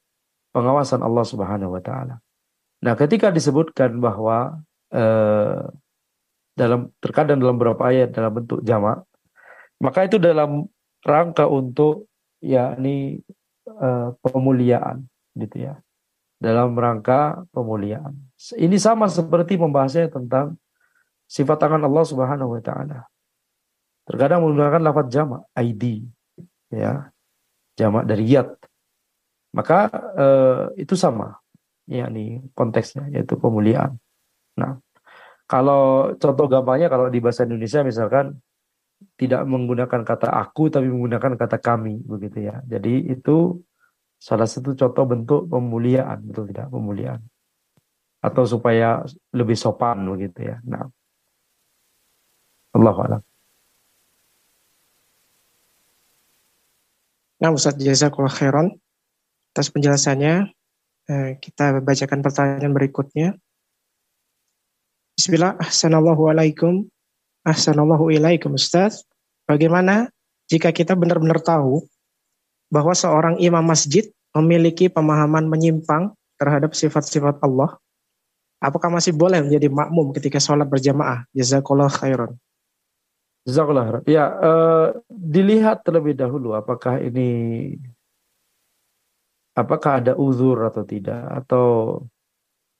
Speaker 4: pengawasan Allah Subhanahu wa taala. Nah, ketika disebutkan bahwa eh, dalam terkadang dalam beberapa ayat dalam bentuk jamak, maka itu dalam rangka untuk yakni uh, pemuliaan gitu ya dalam rangka pemuliaan. Ini sama seperti membahasnya tentang sifat tangan Allah Subhanahu wa taala. Terkadang menggunakan lafaz jamak ID ya. Jamak dari yad. Maka uh, itu sama yakni konteksnya yaitu pemuliaan. Nah, kalau contoh gampangnya kalau di bahasa Indonesia misalkan tidak menggunakan kata aku tapi menggunakan kata kami begitu ya. Jadi itu salah satu contoh bentuk pemuliaan betul tidak pemuliaan atau supaya lebih sopan begitu ya. Nah. Allah alam.
Speaker 3: Nah Ustaz Jazakallah khairan atas penjelasannya. Eh, kita bacakan pertanyaan berikutnya. Bismillah, Assalamualaikum Ahsanallahu ilaikum Ustaz. Bagaimana jika kita benar-benar tahu bahwa seorang imam masjid memiliki pemahaman menyimpang terhadap sifat-sifat Allah? Apakah masih boleh menjadi makmum ketika sholat berjamaah? Jazakallah khairan.
Speaker 4: Jazakallah khairan. Ya, uh, dilihat terlebih dahulu apakah ini apakah ada uzur atau tidak atau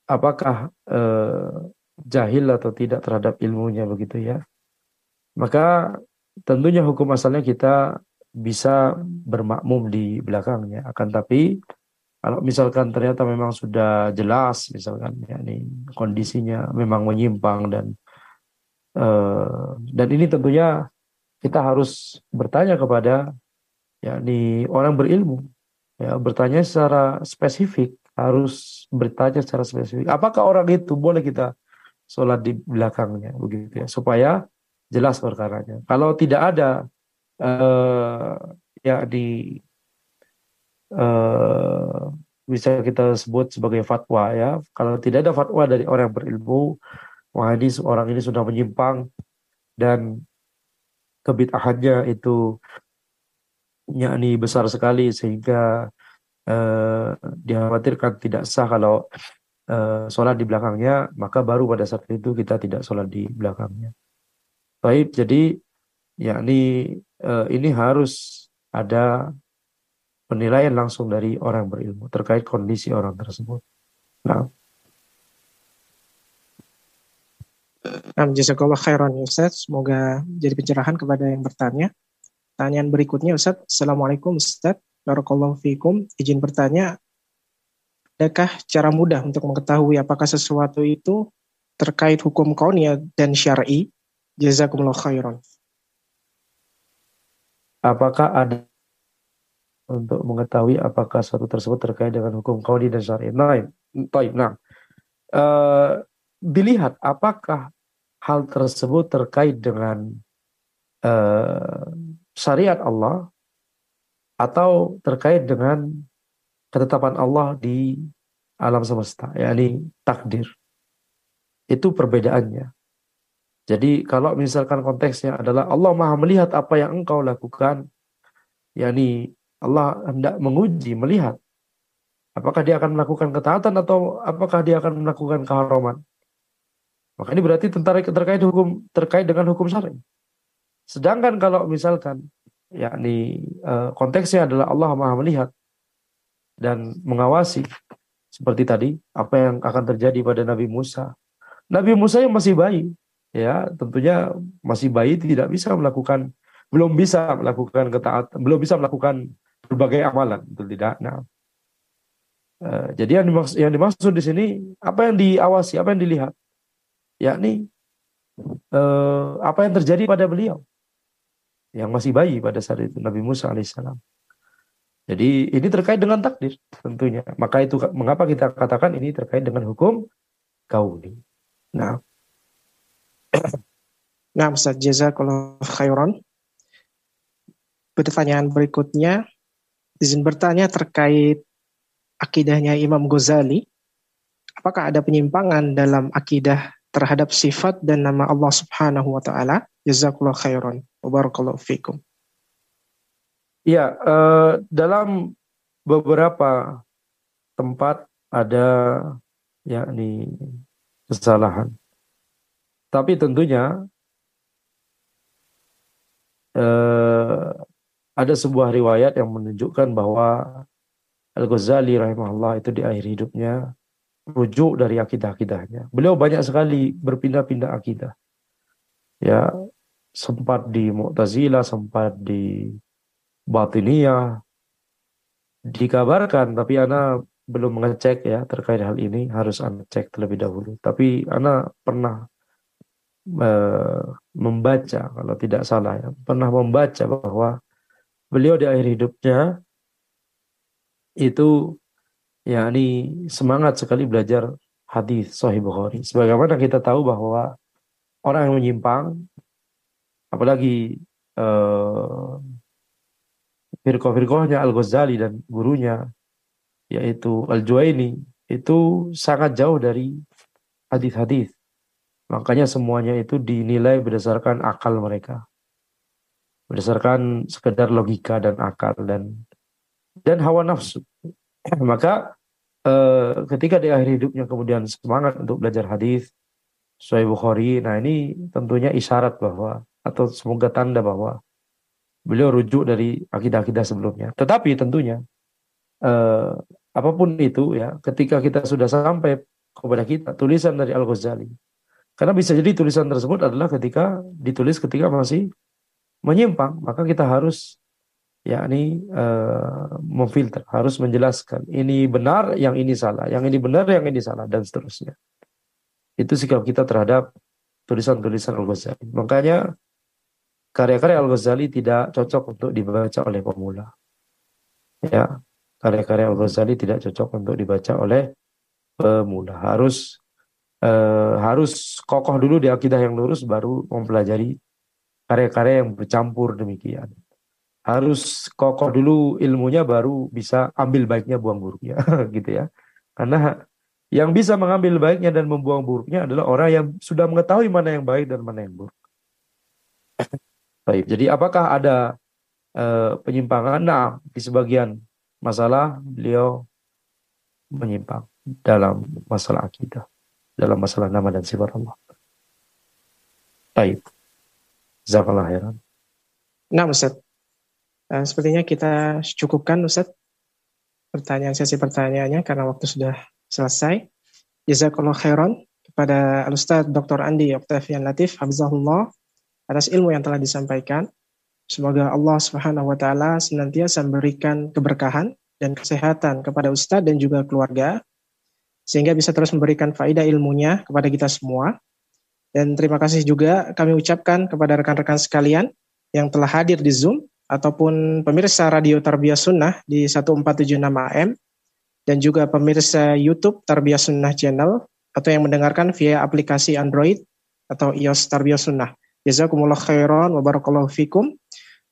Speaker 4: apakah uh, jahil atau tidak terhadap ilmunya begitu ya maka tentunya hukum asalnya kita bisa bermakmum di belakangnya. Akan tapi kalau misalkan ternyata memang sudah jelas misalkan ya ini kondisinya memang menyimpang dan Uh, dan ini tentunya kita harus bertanya kepada yakni orang berilmu ya bertanya secara spesifik harus bertanya secara spesifik apakah orang itu boleh kita sholat di belakangnya begitu ya supaya jelas perkaranya kalau tidak ada uh, ya di uh, bisa kita sebut sebagai fatwa ya kalau tidak ada fatwa dari orang yang berilmu wah ini orang ini sudah menyimpang dan kebitahannya itu yakni besar sekali sehingga uh, dikhawatirkan tidak sah kalau uh, sholat di belakangnya maka baru pada saat itu kita tidak sholat di belakangnya. Baik, jadi yakni uh, ini harus ada penilaian langsung dari orang berilmu terkait kondisi orang tersebut. Nah,
Speaker 3: jazakallah khairan Ustaz. Semoga jadi pencerahan kepada yang bertanya. Pertanyaan berikutnya Ustaz. Assalamualaikum Ustaz. Barakallahu fikum. Izin bertanya, adakah cara mudah untuk mengetahui apakah sesuatu itu terkait hukum kaunia dan syar'i? Jazakumullah khairan.
Speaker 4: Apakah ada untuk mengetahui apakah sesuatu tersebut terkait dengan hukum kauni dan syar'i? Nah, nah. Uh, dilihat apakah hal tersebut terkait dengan uh, syariat Allah atau terkait dengan ketetapan Allah di alam semesta, yakni takdir. Itu perbedaannya. Jadi kalau misalkan konteksnya adalah Allah Maha melihat apa yang engkau lakukan, yakni Allah hendak menguji, melihat apakah dia akan melakukan ketaatan atau apakah dia akan melakukan keharaman. Maka ini berarti tentara terkait hukum terkait dengan hukum syar'i. Sedangkan kalau misalkan yakni uh, konteksnya adalah Allah Maha melihat dan mengawasi seperti tadi apa yang akan terjadi pada Nabi Musa. Nabi Musa yang masih bayi, ya tentunya masih bayi tidak bisa melakukan belum bisa melakukan ketaatan, belum bisa melakukan berbagai amalan, betul tidak? Nah, uh, jadi yang dimaksud, yang dimaksud di sini apa yang diawasi, apa yang dilihat? yakni eh, apa yang terjadi pada beliau yang masih bayi pada saat itu Nabi Musa alaihissalam. Jadi ini terkait dengan takdir tentunya. Maka itu mengapa kita katakan ini terkait dengan hukum kauni. Nah,
Speaker 3: nah Ustaz jazakallahu khairan. Pertanyaan berikutnya izin bertanya terkait akidahnya Imam Ghazali. Apakah ada penyimpangan dalam akidah terhadap sifat dan nama Allah Subhanahu wa taala. Jazakallahu khairan barakallahu fikum.
Speaker 4: Ya, uh, dalam beberapa tempat ada yakni kesalahan. Tapi tentunya uh, ada sebuah riwayat yang menunjukkan bahwa Al-Ghazali rahimahullah itu di akhir hidupnya rujuk dari akidah-akidahnya. Beliau banyak sekali berpindah-pindah akidah. Ya, sempat di Mu'tazilah, sempat di Batiniyah. Dikabarkan, tapi Ana belum mengecek ya terkait hal ini, harus Ana cek terlebih dahulu. Tapi Ana pernah membaca, kalau tidak salah ya, pernah membaca bahwa beliau di akhir hidupnya itu ya ini semangat sekali belajar hadis Sahih Bukhari. Sebagaimana kita tahu bahwa orang yang menyimpang, apalagi uh, firqah-firqahnya Al-Ghazali dan gurunya, yaitu Al-Juwaini, itu sangat jauh dari hadis-hadis. Makanya semuanya itu dinilai berdasarkan akal mereka. Berdasarkan sekedar logika dan akal dan dan hawa nafsu. *clears throat* Maka eh, ketika di akhir hidupnya kemudian semangat untuk belajar hadis Sahih Bukhari, nah ini tentunya isyarat bahwa atau semoga tanda bahwa beliau rujuk dari akidah-akidah sebelumnya. Tetapi tentunya eh, apa pun itu ya, ketika kita sudah sampai kepada kita tulisan dari Al Ghazali, karena bisa jadi tulisan tersebut adalah ketika ditulis ketika masih menyimpang, maka kita harus yakni uh, memfilter, harus menjelaskan ini benar, yang ini salah, yang ini benar, yang ini salah dan seterusnya. Itu sikap kita terhadap tulisan-tulisan Al-Ghazali. Makanya karya-karya Al-Ghazali tidak cocok untuk dibaca oleh pemula. Ya, karya-karya Al-Ghazali tidak cocok untuk dibaca oleh pemula. Harus eh, harus kokoh dulu di akidah yang lurus baru mempelajari karya-karya yang bercampur demikian. Harus kokoh dulu ilmunya baru bisa ambil baiknya buang buruknya *laughs* gitu ya. Karena yang bisa mengambil baiknya dan membuang buruknya adalah orang yang sudah mengetahui mana yang baik dan mana yang buruk. *coughs* Baik, jadi apakah ada uh, penyimpangan? Nah, di sebagian masalah beliau menyimpang dalam masalah akidah, dalam masalah nama dan sifat Allah. Baik. Zakallah heran.
Speaker 3: Nah, Ustaz. Nah, sepertinya kita cukupkan, Ustaz. Pertanyaan sesi pertanyaannya karena waktu sudah selesai. Jazakallah khairan kepada Al-Ustaz Dr. Andi Octavian Latif, Habzahullah, atas ilmu yang telah disampaikan. Semoga Allah Subhanahu wa taala senantiasa memberikan keberkahan dan kesehatan kepada ustadz dan juga keluarga sehingga bisa terus memberikan faedah ilmunya kepada kita semua. Dan terima kasih juga kami ucapkan kepada rekan-rekan sekalian yang telah hadir di Zoom ataupun pemirsa Radio Tarbiyah Sunnah di 1476 AM dan juga pemirsa YouTube Tarbiyah Sunnah Channel atau yang mendengarkan via aplikasi Android atau iOS Tarbiyah Sunnah. Jazakumullah khairan wa barakallahu fikum.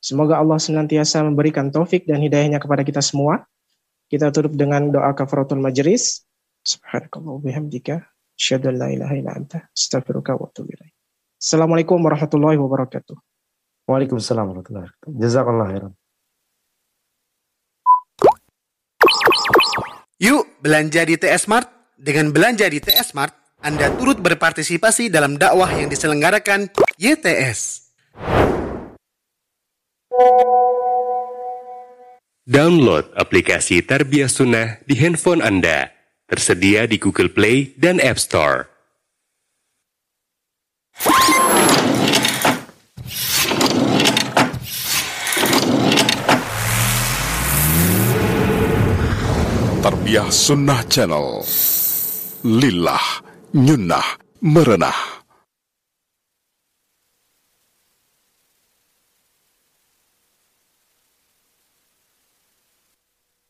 Speaker 3: Semoga Allah senantiasa memberikan taufik dan hidayahnya kepada kita semua. Kita tutup dengan doa kafaratul majlis. Subhanakallah bihamdika. Asyhadu an la ilaha illa anta. Astaghfiruka wa atubu ilaik. Assalamualaikum warahmatullahi wabarakatuh.
Speaker 4: Waalaikumsalam warahmatullahi wabarakatuh. Jazakallah khairan.
Speaker 6: Yuk belanja di TS Mart. Dengan belanja di TS Mart, anda turut berpartisipasi dalam dakwah yang diselenggarakan YTS.
Speaker 1: Download aplikasi Tarbiyah Sunnah di handphone Anda. Tersedia di Google Play dan App Store.
Speaker 2: Tarbiyah Sunnah Channel Lillah Nyunnah Merenah